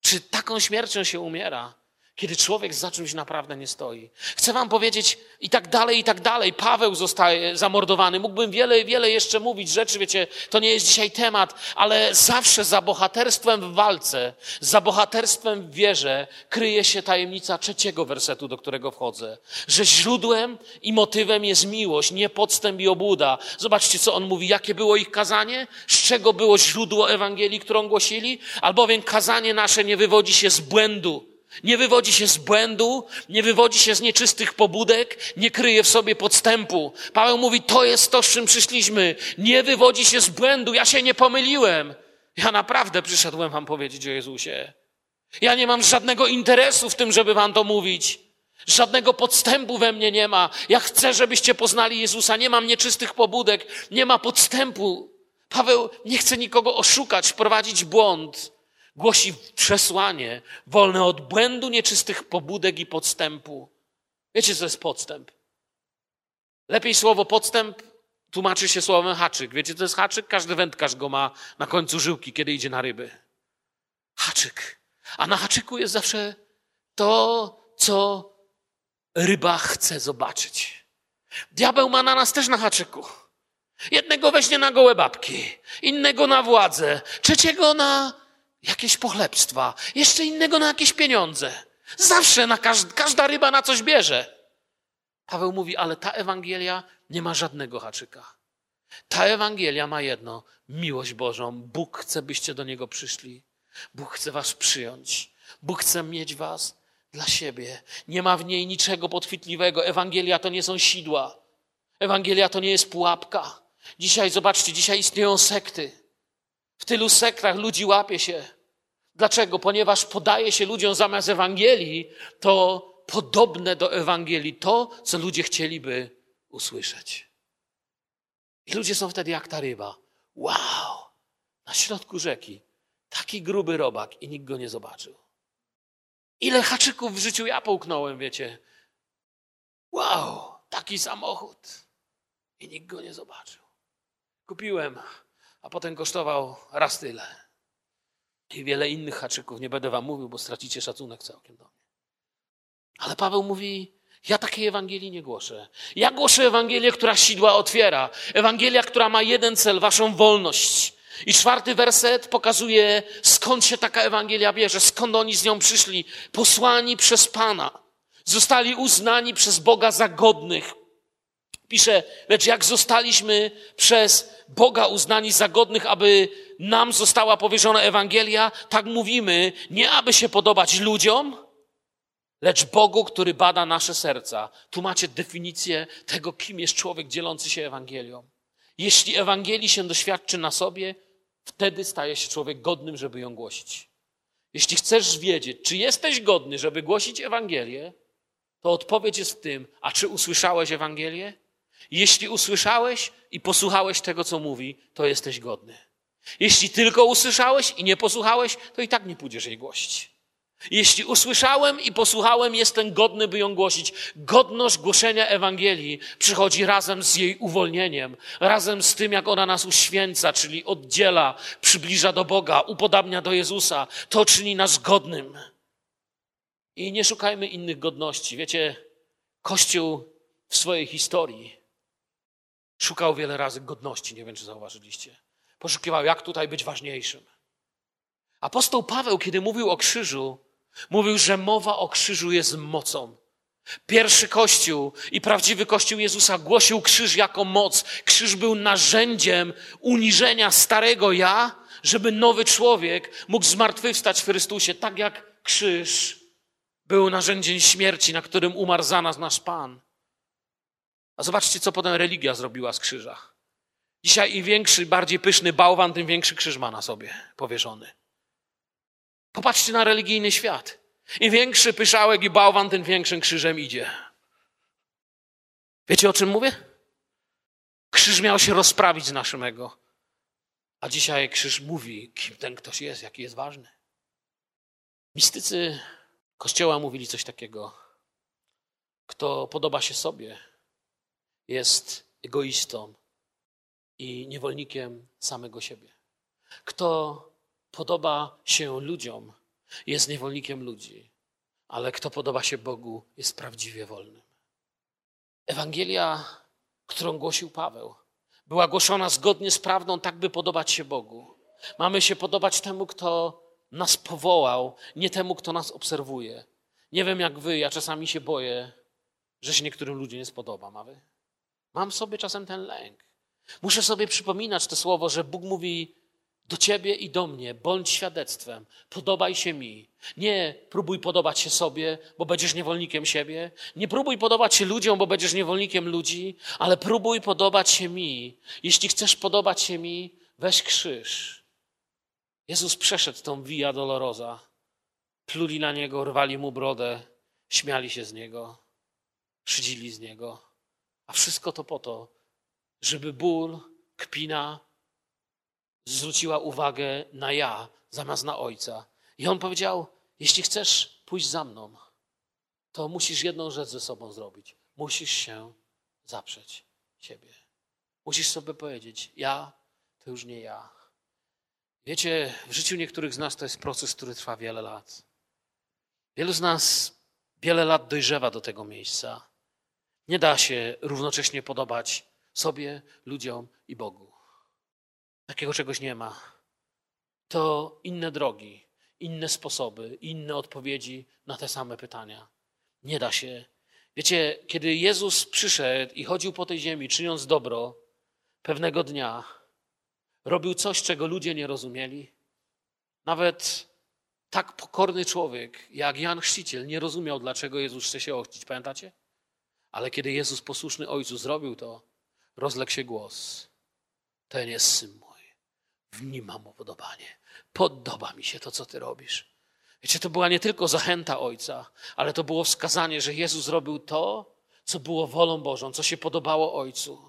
Czy taką śmiercią się umiera? Kiedy człowiek za czymś naprawdę nie stoi. Chcę wam powiedzieć i tak dalej, i tak dalej. Paweł zostaje zamordowany. Mógłbym wiele, wiele jeszcze mówić rzeczy, wiecie, to nie jest dzisiaj temat, ale zawsze za bohaterstwem w walce, za bohaterstwem w wierze kryje się tajemnica trzeciego wersetu, do którego wchodzę. Że źródłem i motywem jest miłość, nie podstęp i obłuda. Zobaczcie, co on mówi. Jakie było ich kazanie? Z czego było źródło Ewangelii, którą głosili? Albowiem kazanie nasze nie wywodzi się z błędu, nie wywodzi się z błędu, nie wywodzi się z nieczystych pobudek, nie kryje w sobie podstępu. Paweł mówi, to jest to, z czym przyszliśmy. Nie wywodzi się z błędu, ja się nie pomyliłem. Ja naprawdę przyszedłem wam powiedzieć o Jezusie. Ja nie mam żadnego interesu w tym, żeby wam to mówić. Żadnego podstępu we mnie nie ma. Ja chcę, żebyście poznali Jezusa. Nie mam nieczystych pobudek, nie ma podstępu. Paweł nie chce nikogo oszukać, wprowadzić błąd. Głosi przesłanie wolne od błędu, nieczystych pobudek i podstępu. Wiecie, co jest podstęp? Lepiej słowo podstęp tłumaczy się słowem haczyk. Wiecie, co jest haczyk? Każdy wędkarz go ma na końcu żyłki, kiedy idzie na ryby. Haczyk. A na haczyku jest zawsze to, co ryba chce zobaczyć. Diabeł ma na nas też na haczyku. Jednego weźmie na gołe babki, innego na władzę, trzeciego na jakieś pochlebstwa, jeszcze innego na jakieś pieniądze. Zawsze na każda, ryba na coś bierze. Paweł mówi, ale ta Ewangelia nie ma żadnego haczyka. Ta Ewangelia ma jedno: miłość Bożą. Bóg chce, byście do Niego przyszli. Bóg chce Was przyjąć. Bóg chce mieć Was dla siebie. Nie ma w niej niczego podchwytliwego. Ewangelia to nie są sidła. Ewangelia to nie jest pułapka. Dzisiaj, zobaczcie, dzisiaj istnieją sekty. Tylu sektach ludzi łapie się. Dlaczego? Ponieważ podaje się ludziom zamiast Ewangelii to podobne do Ewangelii, to, co ludzie chcieliby usłyszeć. I ludzie są wtedy jak ta ryba. Wow! Na środku rzeki. Taki gruby robak i nikt go nie zobaczył. Ile haczyków w życiu ja połknąłem, wiecie? Wow! Taki samochód. I nikt go nie zobaczył. Kupiłem a potem kosztował raz tyle. I wiele innych haczyków, nie będę wam mówił, bo stracicie szacunek całkiem do mnie. Ale Paweł mówi, ja takiej Ewangelii nie głoszę. Ja głoszę Ewangelię, która sidła otwiera. Ewangelia, która ma jeden cel, waszą wolność. I czwarty werset pokazuje, skąd się taka Ewangelia bierze, skąd oni z nią przyszli. Posłani przez Pana. Zostali uznani przez Boga za godnych. Pisze, lecz jak zostaliśmy przez Boga uznani za godnych, aby nam została powierzona Ewangelia, tak mówimy, nie aby się podobać ludziom, lecz Bogu, który bada nasze serca. Tu macie definicję tego, kim jest człowiek dzielący się Ewangelią. Jeśli Ewangelii się doświadczy na sobie, wtedy staje się człowiek godnym, żeby ją głosić. Jeśli chcesz wiedzieć, czy jesteś godny, żeby głosić Ewangelię, to odpowiedź jest w tym, a czy usłyszałeś Ewangelię? Jeśli usłyszałeś i posłuchałeś tego, co mówi, to jesteś godny. Jeśli tylko usłyszałeś i nie posłuchałeś, to i tak nie pójdziesz jej głosić. Jeśli usłyszałem i posłuchałem, jestem godny, by ją głosić. Godność głoszenia Ewangelii przychodzi razem z jej uwolnieniem, razem z tym, jak ona nas uświęca, czyli oddziela, przybliża do Boga, upodabnia do Jezusa. To czyni nas godnym. I nie szukajmy innych godności. Wiecie, Kościół w swojej historii Szukał wiele razy godności, nie wiem czy zauważyliście. Poszukiwał, jak tutaj być ważniejszym. Apostoł Paweł, kiedy mówił o krzyżu, mówił, że mowa o krzyżu jest mocą. Pierwszy Kościół i prawdziwy Kościół Jezusa głosił krzyż jako moc. Krzyż był narzędziem uniżenia starego ja, żeby nowy człowiek mógł zmartwychwstać w Chrystusie, tak jak krzyż był narzędziem śmierci, na którym umarł za nas nasz Pan. A zobaczcie, co potem religia zrobiła z krzyża. Dzisiaj im większy, bardziej pyszny bałwan, tym większy krzyż ma na sobie powieszony. Popatrzcie na religijny świat. Im większy pyszałek i bałwan, tym większym krzyżem idzie. Wiecie o czym mówię? Krzyż miał się rozprawić z naszym ego. A dzisiaj krzyż mówi, kim ten ktoś jest, jaki jest ważny. Mistycy Kościoła mówili coś takiego. Kto podoba się sobie, jest egoistą i niewolnikiem samego siebie. Kto podoba się ludziom, jest niewolnikiem ludzi. ale kto podoba się Bogu, jest prawdziwie wolnym. Ewangelia, którą głosił Paweł, była głoszona zgodnie z prawdą, tak by podobać się Bogu. Mamy się podobać temu, kto nas powołał, nie temu, kto nas obserwuje. Nie wiem jak wy, ja czasami się boję, że się niektórym ludziom nie spodoba, a wy? Mam sobie czasem ten lęk. Muszę sobie przypominać to słowo, że Bóg mówi do ciebie i do mnie, bądź świadectwem, podobaj się mi. Nie próbuj podobać się sobie, bo będziesz niewolnikiem siebie. Nie próbuj podobać się ludziom, bo będziesz niewolnikiem ludzi, ale próbuj podobać się mi. Jeśli chcesz podobać się mi, weź krzyż. Jezus przeszedł tą Via Dolorosa. Pluli na niego, rwali mu brodę, śmiali się z niego, szydzili z niego. A wszystko to po to, żeby ból, kpina zwróciła uwagę na ja zamiast na ojca. I on powiedział: Jeśli chcesz pójść za mną, to musisz jedną rzecz ze sobą zrobić. Musisz się zaprzeć siebie. Musisz sobie powiedzieć: Ja to już nie ja. Wiecie, w życiu niektórych z nas to jest proces, który trwa wiele lat. Wielu z nas wiele lat dojrzewa do tego miejsca. Nie da się równocześnie podobać sobie, ludziom i Bogu. Takiego czegoś nie ma. To inne drogi, inne sposoby, inne odpowiedzi na te same pytania. Nie da się. Wiecie, kiedy Jezus przyszedł i chodził po tej ziemi, czyniąc dobro, pewnego dnia robił coś, czego ludzie nie rozumieli. Nawet tak pokorny człowiek jak Jan Chrzciciel nie rozumiał, dlaczego Jezus chce się ochrzcić. Pamiętacie? Ale kiedy Jezus posłuszny Ojcu zrobił to, rozległ się głos. Ten jest syn mój. W nim mam upodobanie. Podoba mi się to, co ty robisz. Wiecie, to była nie tylko zachęta Ojca, ale to było wskazanie, że Jezus zrobił to, co było wolą Bożą, co się podobało Ojcu.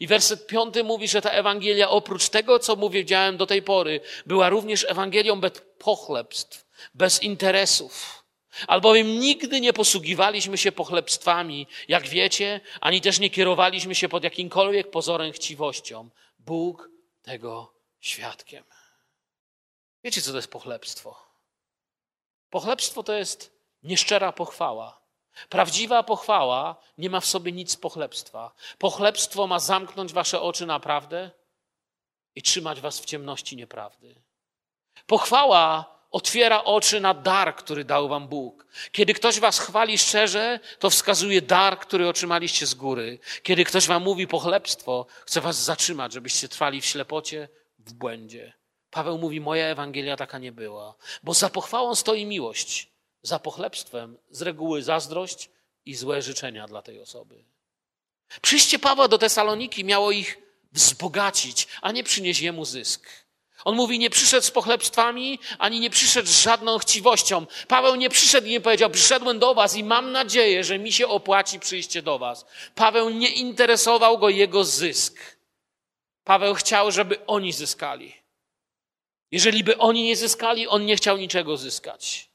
I werset piąty mówi, że ta Ewangelia oprócz tego, co mu wiedziałem do tej pory, była również Ewangelią bez pochlebstw, bez interesów. Albowiem nigdy nie posługiwaliśmy się pochlebstwami, jak wiecie, ani też nie kierowaliśmy się pod jakimkolwiek pozorem chciwością. Bóg tego świadkiem. Wiecie, co to jest pochlebstwo? Pochlebstwo to jest nieszczera pochwała. Prawdziwa pochwała nie ma w sobie nic pochlebstwa. Pochlebstwo ma zamknąć wasze oczy na prawdę i trzymać was w ciemności nieprawdy. Pochwała otwiera oczy na dar, który dał wam Bóg. Kiedy ktoś was chwali szczerze, to wskazuje dar, który otrzymaliście z góry. Kiedy ktoś wam mówi pochlebstwo, chce was zatrzymać, żebyście trwali w ślepocie, w błędzie. Paweł mówi: Moja Ewangelia taka nie była, bo za pochwałą stoi miłość, za pochlebstwem z reguły zazdrość i złe życzenia dla tej osoby. Przyjście Pawła do Tesaloniki miało ich wzbogacić, a nie przynieść jemu zysk. On mówi, nie przyszedł z pochlebstwami, ani nie przyszedł z żadną chciwością. Paweł nie przyszedł i nie powiedział, przyszedłem do was i mam nadzieję, że mi się opłaci przyjście do was. Paweł nie interesował go jego zysk. Paweł chciał, żeby oni zyskali. Jeżeli by oni nie zyskali, on nie chciał niczego zyskać.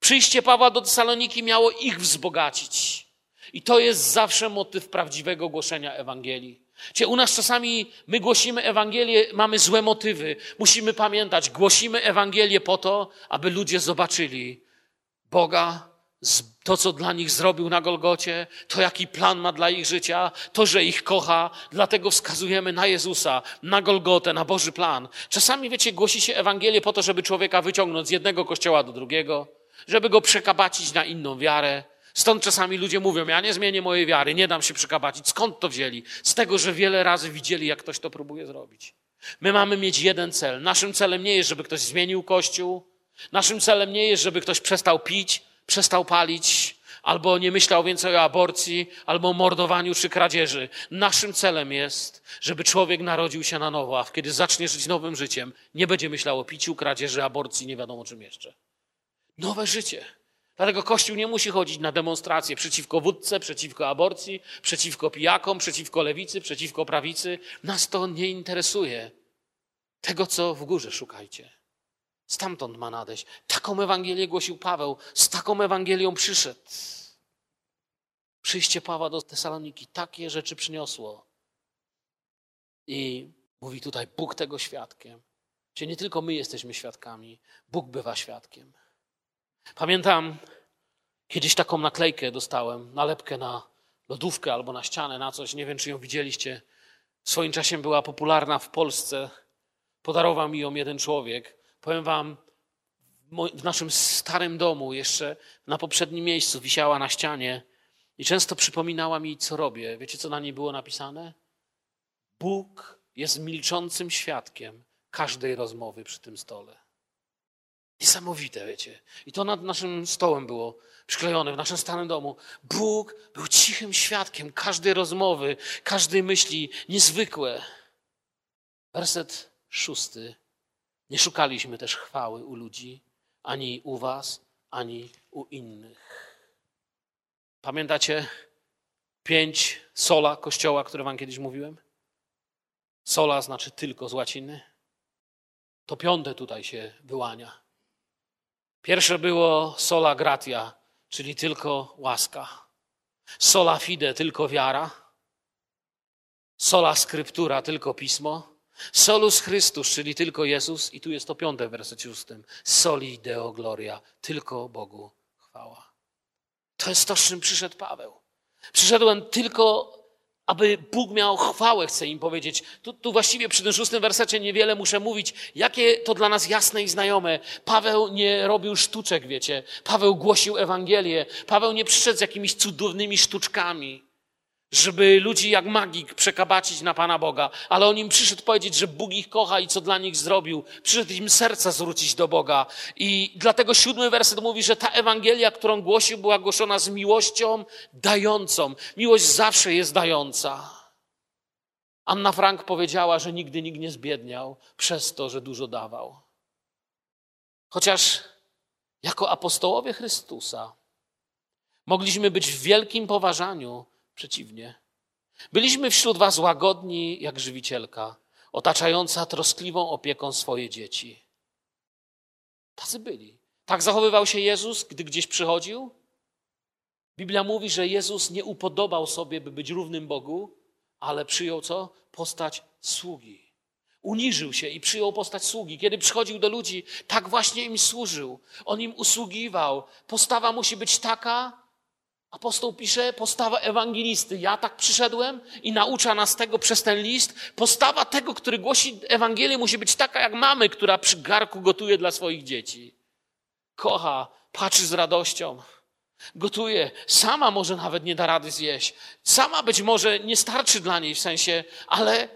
Przyjście Pawła do Tesaloniki miało ich wzbogacić. I to jest zawsze motyw prawdziwego głoszenia Ewangelii. Cie u nas czasami my głosimy Ewangelię, mamy złe motywy. Musimy pamiętać, głosimy Ewangelię po to, aby ludzie zobaczyli Boga, to, co dla nich zrobił na Golgocie, to, jaki plan ma dla ich życia, to, że ich kocha, dlatego wskazujemy na Jezusa, na Golgotę, na Boży plan. Czasami, wiecie, głosi się Ewangelię po to, żeby człowieka wyciągnąć z jednego kościoła do drugiego, żeby go przekabacić na inną wiarę. Stąd czasami ludzie mówią, ja nie zmienię mojej wiary, nie dam się przekabacić. Skąd to wzięli? Z tego, że wiele razy widzieli, jak ktoś to próbuje zrobić. My mamy mieć jeden cel. Naszym celem nie jest, żeby ktoś zmienił kościół. Naszym celem nie jest, żeby ktoś przestał pić przestał palić, albo nie myślał więcej o aborcji, albo o mordowaniu czy kradzieży. Naszym celem jest, żeby człowiek narodził się na nowo, a kiedy zacznie żyć nowym życiem, nie będzie myślał o piciu, kradzieży, aborcji, nie wiadomo czym jeszcze. Nowe życie. Dlatego Kościół nie musi chodzić na demonstracje przeciwko wódce, przeciwko aborcji, przeciwko pijakom, przeciwko lewicy, przeciwko prawicy. Nas to nie interesuje. Tego, co w górze szukajcie. Stamtąd ma nadejść. Taką Ewangelię głosił Paweł, z taką Ewangelią przyszedł. Przyjście Pawła do Tesaloniki takie rzeczy przyniosło. I mówi tutaj Bóg tego świadkiem. Czyli nie tylko my jesteśmy świadkami, Bóg bywa świadkiem. Pamiętam, Kiedyś taką naklejkę dostałem, nalepkę na lodówkę albo na ścianę, na coś. Nie wiem, czy ją widzieliście. W swoim czasie była popularna w Polsce. Podarował mi ją jeden człowiek. Powiem wam, w naszym starym domu, jeszcze na poprzednim miejscu, wisiała na ścianie i często przypominała mi, co robię. Wiecie, co na niej było napisane? Bóg jest milczącym świadkiem każdej rozmowy przy tym stole. Niesamowite, wiecie. I to nad naszym stołem było przyklejone, w naszym starym domu. Bóg był cichym świadkiem każdej rozmowy, każdej myśli, niezwykłe. Werset szósty. Nie szukaliśmy też chwały u ludzi, ani u was, ani u innych. Pamiętacie pięć sola kościoła, które wam kiedyś mówiłem? Sola znaczy tylko z łaciny. To piąte tutaj się wyłania. Pierwsze było sola gratia, czyli tylko łaska. Sola fide, tylko wiara. Sola skryptura, tylko pismo. Solus Chrystus, czyli tylko Jezus. I tu jest to piąte w wersecie szóstym. Soli Deo Gloria, tylko Bogu chwała. To jest to, z czym przyszedł Paweł. Przyszedłem tylko aby Bóg miał chwałę, chcę im powiedzieć. Tu, tu, właściwie przy tym szóstym wersecie niewiele muszę mówić, jakie to dla nas jasne i znajome. Paweł nie robił sztuczek, wiecie. Paweł głosił Ewangelię. Paweł nie przyszedł z jakimiś cudownymi sztuczkami żeby ludzi jak magik przekabacić na Pana Boga, ale on im przyszedł powiedzieć, że Bóg ich kocha i co dla nich zrobił. Przyszedł im serca zwrócić do Boga. I dlatego siódmy werset mówi, że ta Ewangelia, którą głosił, była głoszona z miłością dającą. Miłość zawsze jest dająca. Anna Frank powiedziała, że nigdy nikt nie zbiedniał przez to, że dużo dawał. Chociaż jako apostołowie Chrystusa mogliśmy być w wielkim poważaniu, Przeciwnie. Byliśmy wśród was łagodni jak żywicielka, otaczająca troskliwą opieką swoje dzieci. Tacy byli. Tak zachowywał się Jezus, gdy gdzieś przychodził? Biblia mówi, że Jezus nie upodobał sobie, by być równym Bogu, ale przyjął co? Postać sługi. Uniżył się i przyjął postać sługi. Kiedy przychodził do ludzi, tak właśnie im służył. On im usługiwał. Postawa musi być taka, Apostoł pisze, postawa ewangelisty. Ja tak przyszedłem i naucza nas tego przez ten list. Postawa tego, który głosi Ewangelię, musi być taka jak mamy, która przy garku gotuje dla swoich dzieci. Kocha, patrzy z radością. Gotuje. Sama może nawet nie da rady zjeść. Sama być może nie starczy dla niej w sensie, ale,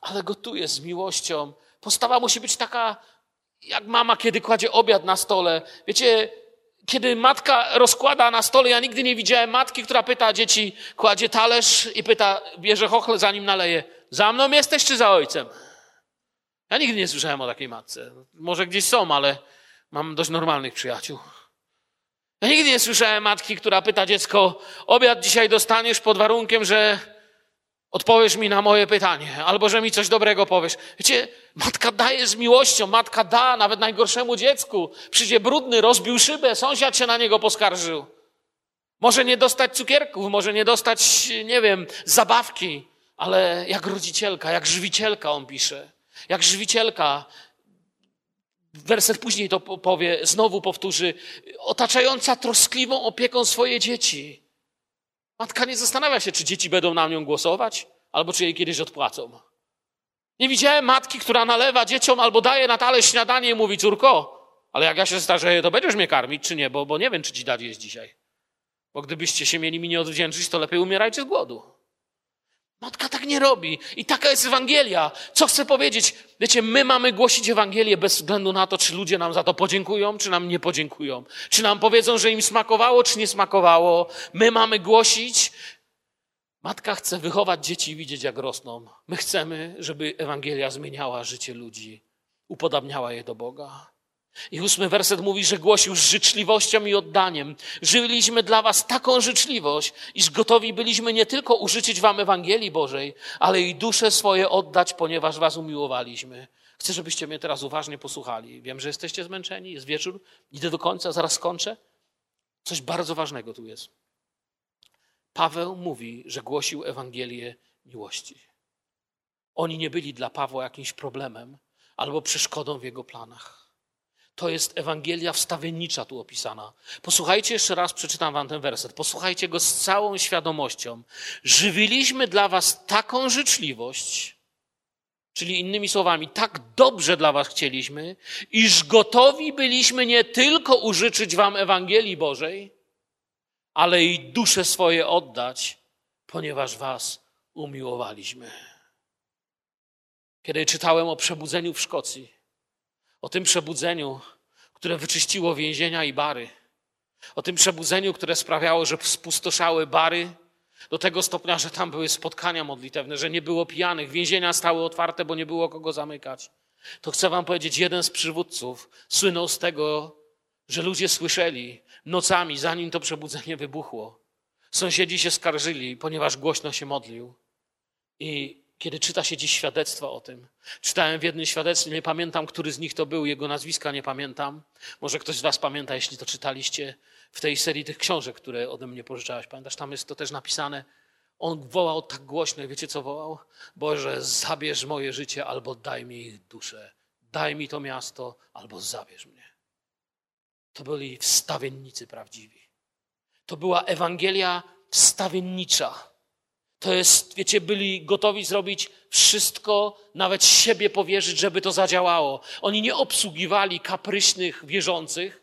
ale gotuje z miłością. Postawa musi być taka jak mama, kiedy kładzie obiad na stole. Wiecie, kiedy matka rozkłada na stole, ja nigdy nie widziałem matki, która pyta dzieci, kładzie talerz i pyta, bierze chochle, zanim naleje. Za mną jesteś czy za ojcem? Ja nigdy nie słyszałem o takiej matce. Może gdzieś są, ale mam dość normalnych przyjaciół. Ja nigdy nie słyszałem matki, która pyta dziecko, obiad dzisiaj dostaniesz pod warunkiem, że odpowiesz mi na moje pytanie, albo że mi coś dobrego powiesz. Wiecie, matka daje z miłością, matka da nawet najgorszemu dziecku. Przyjdzie brudny, rozbił szybę, sąsiad się na niego poskarżył. Może nie dostać cukierków, może nie dostać, nie wiem, zabawki, ale jak rodzicielka, jak żywicielka on pisze. Jak żywicielka, werset później to powie, znowu powtórzy, otaczająca troskliwą opieką swoje dzieci. Matka nie zastanawia się, czy dzieci będą na nią głosować, albo czy jej kiedyś odpłacą. Nie widziałem matki, która nalewa dzieciom albo daje na talerz śniadanie i mówi, córko, ale jak ja się starzeję, to będziesz mnie karmić, czy nie, bo, bo nie wiem, czy ci dać jest dzisiaj. Bo gdybyście się mieli mi nie odwdzięczyć, to lepiej umierajcie z głodu. Matka tak nie robi. I taka jest Ewangelia. Co chcę powiedzieć? Wiecie, my mamy głosić Ewangelię bez względu na to, czy ludzie nam za to podziękują, czy nam nie podziękują. Czy nam powiedzą, że im smakowało, czy nie smakowało. My mamy głosić. Matka chce wychować dzieci i widzieć, jak rosną. My chcemy, żeby Ewangelia zmieniała życie ludzi, upodabniała je do Boga. I ósmy werset mówi, że głosił z życzliwością i oddaniem. Żyliśmy dla was taką życzliwość, iż gotowi byliśmy nie tylko użyczyć wam Ewangelii Bożej, ale i dusze swoje oddać, ponieważ was umiłowaliśmy. Chcę, żebyście mnie teraz uważnie posłuchali. Wiem, że jesteście zmęczeni, jest wieczór, idę do końca, zaraz skończę. Coś bardzo ważnego tu jest. Paweł mówi, że głosił Ewangelię miłości. Oni nie byli dla Pawła jakimś problemem albo przeszkodą w jego planach. To jest Ewangelia wstawiennicza tu opisana. Posłuchajcie jeszcze raz, przeczytam wam ten werset. Posłuchajcie go z całą świadomością. Żywiliśmy dla was taką życzliwość, czyli innymi słowami, tak dobrze dla was chcieliśmy, iż gotowi byliśmy nie tylko użyczyć wam Ewangelii Bożej, ale i dusze swoje oddać, ponieważ was umiłowaliśmy. Kiedy czytałem o przebudzeniu w Szkocji, o tym przebudzeniu, które wyczyściło więzienia i bary, o tym przebudzeniu, które sprawiało, że spustoszały bary do tego stopnia, że tam były spotkania modlitewne, że nie było pijanych, więzienia stały otwarte, bo nie było kogo zamykać. To chcę wam powiedzieć, jeden z przywódców słynął z tego, że ludzie słyszeli nocami, zanim to przebudzenie wybuchło. Sąsiedzi się skarżyli, ponieważ głośno się modlił. I kiedy czyta się dziś świadectwa o tym, czytałem w jednym świadectwie, nie pamiętam, który z nich to był, jego nazwiska nie pamiętam. Może ktoś z Was pamięta, jeśli to czytaliście w tej serii tych książek, które ode mnie pożyczałeś. Pamiętasz, tam jest to też napisane. On wołał tak głośno, wiecie co wołał? Boże, zabierz moje życie albo daj mi ich duszę. Daj mi to miasto albo zabierz mnie. To byli wstawiennicy prawdziwi. To była Ewangelia wstawiennicza. To jest, wiecie, byli gotowi zrobić wszystko, nawet siebie powierzyć, żeby to zadziałało. Oni nie obsługiwali kapryśnych wierzących.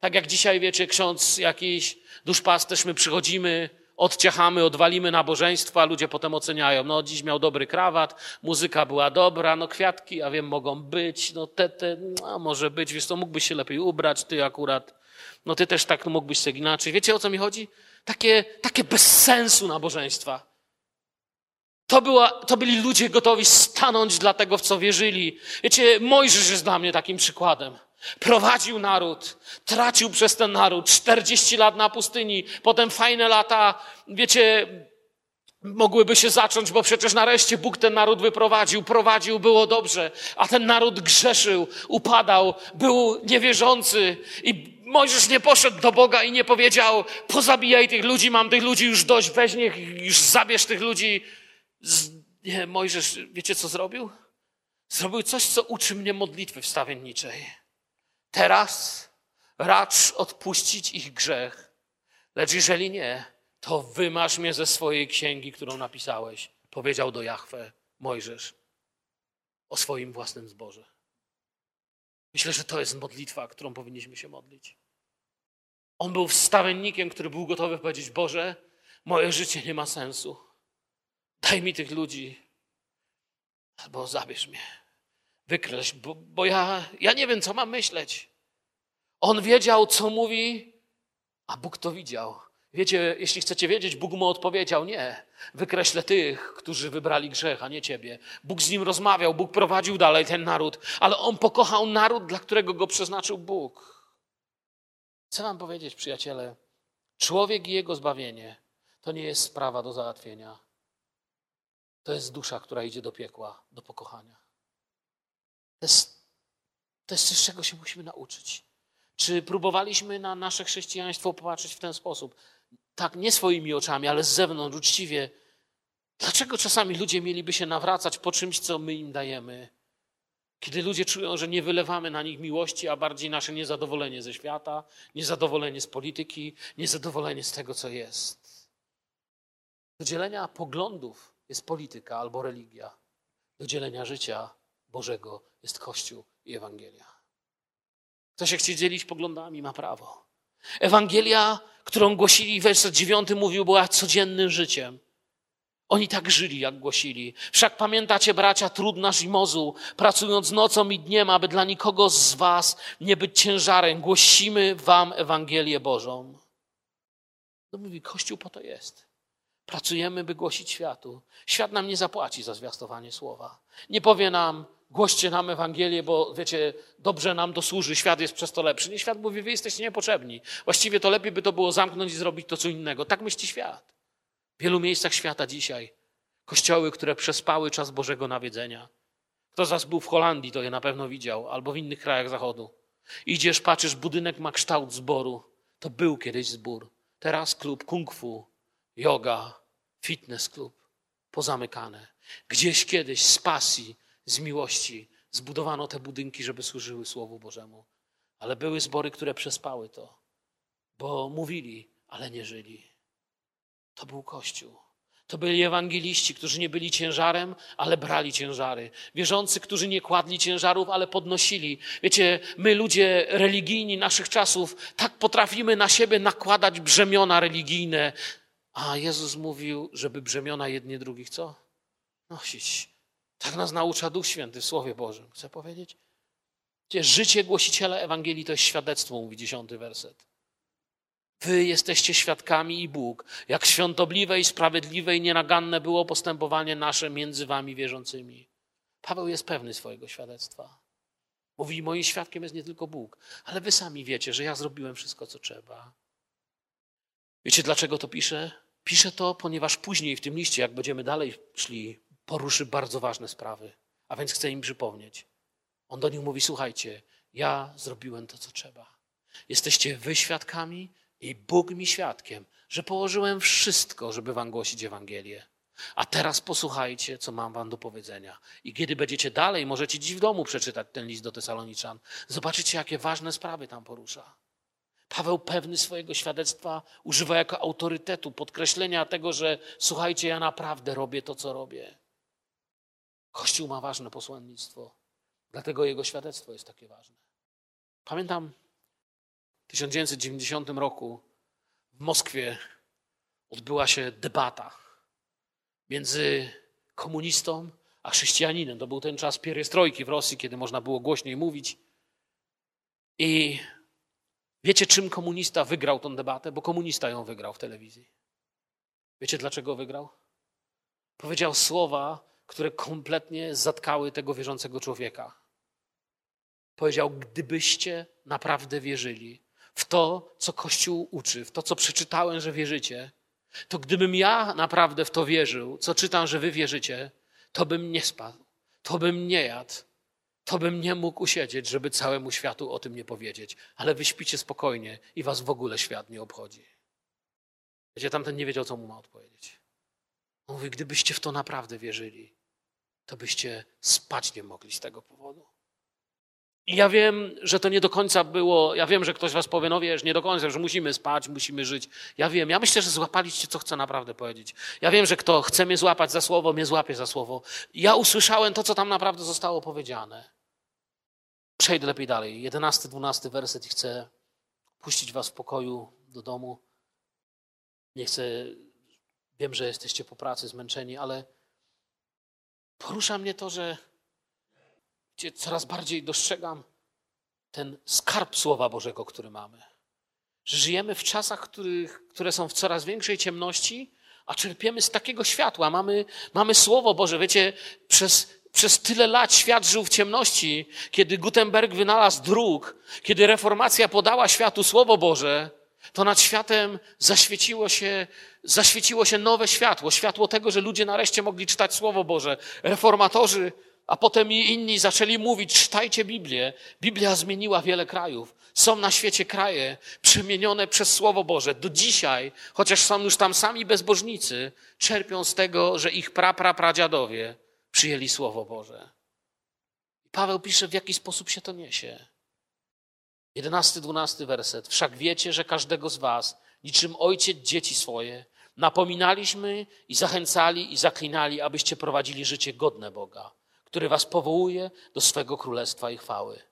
Tak jak dzisiaj, wiecie, ksiądz jakiś duszpasterz, my przychodzimy, odciachamy, odwalimy nabożeństwo, a ludzie potem oceniają. No, dziś miał dobry krawat, muzyka była dobra, no kwiatki, ja wiem, mogą być, no te, te, no, może być, wiesz, to mógłbyś się lepiej ubrać, ty akurat, no ty też tak mógłbyś się inaczej. Wiecie, o co mi chodzi? Takie, takie bez sensu nabożeństwa. To, była, to byli ludzie gotowi stanąć dla tego, w co wierzyli. Wiecie, Mojżesz jest dla mnie takim przykładem. Prowadził naród, tracił przez ten naród 40 lat na pustyni, potem fajne lata, wiecie, mogłyby się zacząć, bo przecież nareszcie Bóg ten naród wyprowadził, prowadził, było dobrze, a ten naród grzeszył, upadał, był niewierzący i Mojżesz nie poszedł do Boga i nie powiedział, pozabijaj tych ludzi, mam tych ludzi już dość, weź niech, już zabierz tych ludzi. Nie, Mojżesz, wiecie co zrobił? Zrobił coś, co uczy mnie modlitwy wstawienniczej. Teraz racz odpuścić ich grzech, lecz jeżeli nie, to wymasz mnie ze swojej księgi, którą napisałeś, powiedział do Jahwe Mojżesz o swoim własnym zboże. Myślę, że to jest modlitwa, którą powinniśmy się modlić. On był wstawiennikiem, który był gotowy powiedzieć: Boże, moje życie nie ma sensu. Daj mi tych ludzi, albo zabierz mnie. Wykreśl, bo, bo ja, ja nie wiem, co mam myśleć. On wiedział, co mówi, a Bóg to widział. Wiecie, jeśli chcecie wiedzieć, Bóg mu odpowiedział: Nie, wykreślę tych, którzy wybrali grzech, a nie ciebie. Bóg z nim rozmawiał, Bóg prowadził dalej ten naród, ale on pokochał naród, dla którego go przeznaczył Bóg. Chcę wam powiedzieć, przyjaciele, człowiek i jego zbawienie to nie jest sprawa do załatwienia. To jest dusza, która idzie do piekła, do pokochania. To jest, to jest coś, czego się musimy nauczyć. Czy próbowaliśmy na nasze chrześcijaństwo popatrzeć w ten sposób? Tak, nie swoimi oczami, ale z zewnątrz, uczciwie. Dlaczego czasami ludzie mieliby się nawracać po czymś, co my im dajemy? Kiedy ludzie czują, że nie wylewamy na nich miłości, a bardziej nasze niezadowolenie ze świata, niezadowolenie z polityki, niezadowolenie z tego, co jest. Do dzielenia poglądów jest polityka albo religia. Do dzielenia życia Bożego jest Kościół i Ewangelia. Kto się chce dzielić poglądami, ma prawo. Ewangelia, którą głosili, werset dziewiąty mówił, była codziennym życiem. Oni tak żyli, jak głosili. Wszak pamiętacie, bracia, trud nasz i mozu, pracując nocą i dniem, aby dla nikogo z was nie być ciężarem, głosimy wam Ewangelię Bożą. No mówi, Kościół po to jest. Pracujemy, by głosić światu. Świat nam nie zapłaci za zwiastowanie słowa. Nie powie nam, głoście nam Ewangelię, bo wiecie, dobrze nam to służy, świat jest przez to lepszy. Nie, świat mówi, wy jesteście niepotrzebni. Właściwie to lepiej by to było zamknąć i zrobić to co innego. Tak myśli świat. W wielu miejscach świata dzisiaj kościoły, które przespały czas Bożego nawiedzenia. Kto z was był w Holandii, to je na pewno widział, albo w innych krajach zachodu. Idziesz, patrzysz, budynek ma kształt zboru. To był kiedyś zbór. Teraz klub kung fu, yoga, fitness klub, pozamykane. Gdzieś kiedyś z pasji, z miłości zbudowano te budynki, żeby służyły Słowu Bożemu. Ale były zbory, które przespały to, bo mówili, ale nie żyli. To był Kościół. To byli ewangeliści, którzy nie byli ciężarem, ale brali ciężary. Wierzący, którzy nie kładli ciężarów, ale podnosili. Wiecie, my ludzie religijni naszych czasów tak potrafimy na siebie nakładać brzemiona religijne. A Jezus mówił, żeby brzemiona jedni drugich co? Nosić. Tak nas naucza Duch Święty w Słowie Bożym. Chcę powiedzieć? Życie głosiciela Ewangelii to jest świadectwo, mówi dziesiąty werset. Wy jesteście świadkami i Bóg, jak świątobliwe i sprawiedliwe i nienaganne było postępowanie nasze między wami wierzącymi. Paweł jest pewny swojego świadectwa. Mówi, moim świadkiem jest nie tylko Bóg, ale wy sami wiecie, że ja zrobiłem wszystko, co trzeba. Wiecie, dlaczego to pisze? Pisze to, ponieważ później w tym liście, jak będziemy dalej szli, poruszy bardzo ważne sprawy. A więc chcę im przypomnieć. On do nich mówi: Słuchajcie, ja zrobiłem to, co trzeba. Jesteście wy świadkami, i Bóg mi świadkiem, że położyłem wszystko, żeby wam głosić Ewangelię. A teraz posłuchajcie, co mam wam do powiedzenia. I kiedy będziecie dalej, możecie dziś w domu przeczytać ten list do Tesaloniczan. Zobaczycie, jakie ważne sprawy tam porusza. Paweł pewny swojego świadectwa używa jako autorytetu, podkreślenia tego, że słuchajcie, ja naprawdę robię to, co robię. Kościół ma ważne posłannictwo, dlatego jego świadectwo jest takie ważne. Pamiętam 1990 roku w Moskwie odbyła się debata między komunistą a chrześcijaninem. To był ten czas pierestrojki w Rosji, kiedy można było głośniej mówić. I wiecie, czym komunista wygrał tę debatę? Bo komunista ją wygrał w telewizji. Wiecie, dlaczego wygrał? Powiedział słowa, które kompletnie zatkały tego wierzącego człowieka. Powiedział: Gdybyście naprawdę wierzyli, w to, co Kościół uczy, w to, co przeczytałem, że wierzycie, to gdybym ja naprawdę w to wierzył, co czytam, że wy wierzycie, to bym nie spadł, to bym nie jadł, to bym nie mógł usiedzieć, żeby całemu światu o tym nie powiedzieć. Ale wy śpicie spokojnie i was w ogóle świat nie obchodzi. Wiecie, tamten nie wiedział, co mu ma odpowiedzieć. On mówi, gdybyście w to naprawdę wierzyli, to byście spać nie mogli z tego powodu. I ja wiem, że to nie do końca było. Ja wiem, że ktoś was powie, no wiesz, nie do końca, że musimy spać, musimy żyć. Ja wiem, ja myślę, że złapaliście, co chcę naprawdę powiedzieć. Ja wiem, że kto chce mnie złapać za słowo, mnie złapie za słowo. Ja usłyszałem to, co tam naprawdę zostało powiedziane. Przejdę lepiej dalej. Jedenasty, dwunasty werset i chcę puścić was w pokoju do domu. Nie chcę, wiem, że jesteście po pracy zmęczeni, ale porusza mnie to, że gdzie coraz bardziej dostrzegam ten skarb Słowa Bożego, który mamy. Że żyjemy w czasach, których, które są w coraz większej ciemności, a czerpiemy z takiego światła. Mamy, mamy Słowo Boże. Wiecie, przez, przez tyle lat świat żył w ciemności, kiedy Gutenberg wynalazł druk, kiedy reformacja podała światu Słowo Boże, to nad światem zaświeciło się, zaświeciło się nowe światło. Światło tego, że ludzie nareszcie mogli czytać Słowo Boże. Reformatorzy a potem i inni zaczęli mówić, czytajcie Biblię. Biblia zmieniła wiele krajów. Są na świecie kraje przemienione przez Słowo Boże. Do dzisiaj, chociaż są już tam sami bezbożnicy, czerpią z tego, że ich pra, pra, pradziadowie przyjęli Słowo Boże. Paweł pisze, w jaki sposób się to niesie. Jedenasty, dwunasty werset. Wszak wiecie, że każdego z was, niczym ojciec dzieci swoje, napominaliśmy i zachęcali i zaklinali, abyście prowadzili życie godne Boga który was powołuje do swego królestwa i chwały.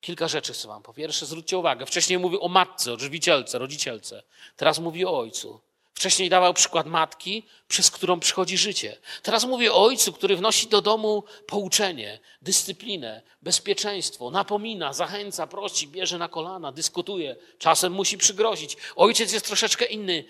Kilka rzeczy chcę wam. Po pierwsze, zwróćcie uwagę. Wcześniej mówił o matce, o żywicielce, rodzicielce. Teraz mówi o ojcu. Wcześniej dawał przykład matki, przez którą przychodzi życie. Teraz mówi o ojcu, który wnosi do domu pouczenie, dyscyplinę, bezpieczeństwo, napomina, zachęca, prosi, bierze na kolana, dyskutuje. Czasem musi przygrozić. Ojciec jest troszeczkę inny.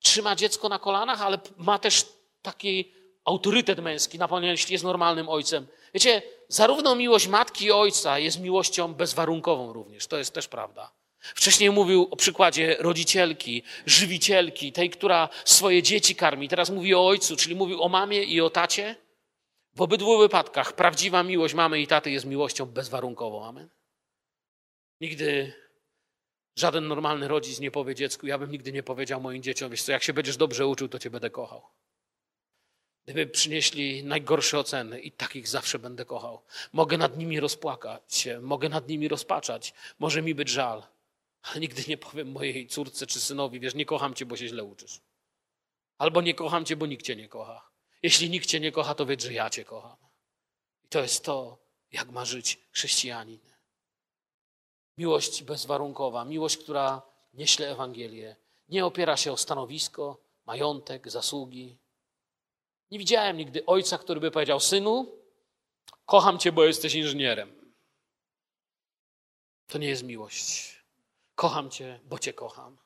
Trzyma dziecko na kolanach, ale ma też taki autorytet męski, na pewno jeśli jest normalnym ojcem. Wiecie, zarówno miłość matki i ojca jest miłością bezwarunkową również. To jest też prawda. Wcześniej mówił o przykładzie rodzicielki, żywicielki, tej, która swoje dzieci karmi. Teraz mówi o ojcu, czyli mówił o mamie i o tacie. W obydwu wypadkach prawdziwa miłość mamy i taty jest miłością bezwarunkową. Amen. Nigdy żaden normalny rodzic nie powie dziecku, ja bym nigdy nie powiedział moim dzieciom, wiesz co, jak się będziesz dobrze uczył, to cię będę kochał. Gdyby przynieśli najgorsze oceny, i takich zawsze będę kochał. Mogę nad nimi rozpłakać się, mogę nad nimi rozpaczać, może mi być żal, ale nigdy nie powiem mojej córce czy synowi, wiesz, nie kocham cię, bo się źle uczysz. Albo nie kocham cię, bo nikt cię nie kocha. Jeśli nikt cię nie kocha, to wiedz, że ja cię kocham. I to jest to, jak ma żyć chrześcijanin. Miłość bezwarunkowa, miłość, która nieśle Ewangelię, nie opiera się o stanowisko, majątek, zasługi. Nie widziałem nigdy ojca, który by powiedział: Synu, kocham cię, bo jesteś inżynierem. To nie jest miłość. Kocham cię, bo cię kocham.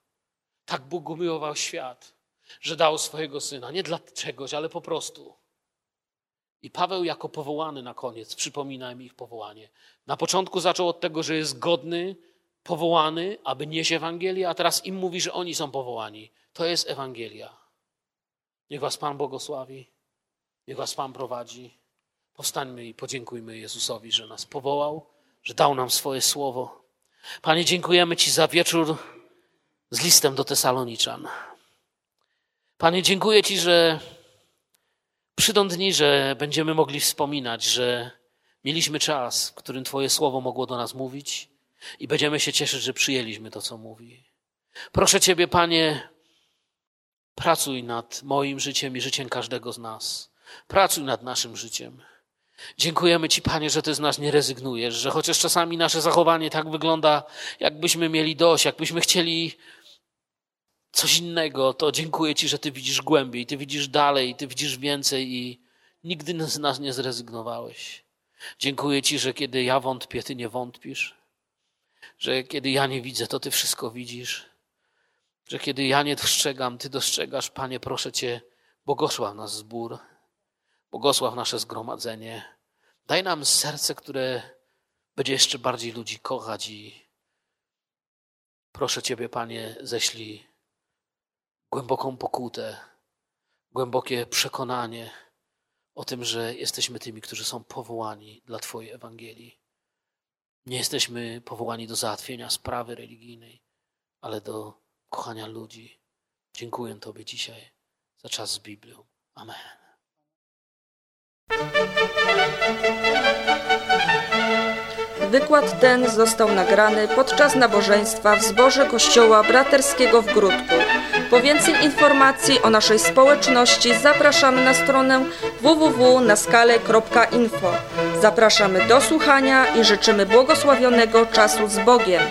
Tak Bóg umiłował świat, że dał swojego syna. Nie dla czegoś, ale po prostu. I Paweł, jako powołany na koniec, przypomina im ich powołanie. Na początku zaczął od tego, że jest godny, powołany, aby nieść Ewangelię, a teraz im mówi, że oni są powołani. To jest Ewangelia. Niech Was Pan błogosławi, niech Was Pan prowadzi. Powstańmy i podziękujmy Jezusowi, że nas powołał, że dał nam swoje słowo. Panie, dziękujemy Ci za wieczór z listem do Tesaloniczan. Panie, dziękuję Ci, że przyjdą dni, że będziemy mogli wspominać, że mieliśmy czas, w którym Twoje słowo mogło do nas mówić i będziemy się cieszyć, że przyjęliśmy to, co mówi. Proszę Ciebie, Panie, pracuj nad moim życiem i życiem każdego z nas. Pracuj nad naszym życiem. Dziękujemy Ci, Panie, że Ty z nas nie rezygnujesz, że chociaż czasami nasze zachowanie tak wygląda, jakbyśmy mieli dość, jakbyśmy chcieli coś innego, to dziękuję Ci, że Ty widzisz głębiej, Ty widzisz dalej, Ty widzisz więcej i nigdy z nas nie zrezygnowałeś. Dziękuję Ci, że kiedy ja wątpię, Ty nie wątpisz, że kiedy ja nie widzę, to Ty wszystko widzisz, że kiedy ja nie dostrzegam, Ty dostrzegasz. Panie, proszę Cię, błogosław nas zbór, błogosław nasze zgromadzenie. Daj nam serce, które będzie jeszcze bardziej ludzi kochać i proszę Ciebie, Panie, ześlij głęboką pokutę, głębokie przekonanie o tym, że jesteśmy tymi, którzy są powołani dla Twojej Ewangelii. Nie jesteśmy powołani do załatwienia sprawy religijnej, ale do kochania ludzi. Dziękuję Tobie dzisiaj za czas z Biblią. Amen. Wykład ten został nagrany podczas nabożeństwa w zborze Kościoła Braterskiego w Grudku. Po więcej informacji o naszej społeczności zapraszamy na stronę www.naskale.info. Zapraszamy do słuchania i życzymy błogosławionego czasu z Bogiem.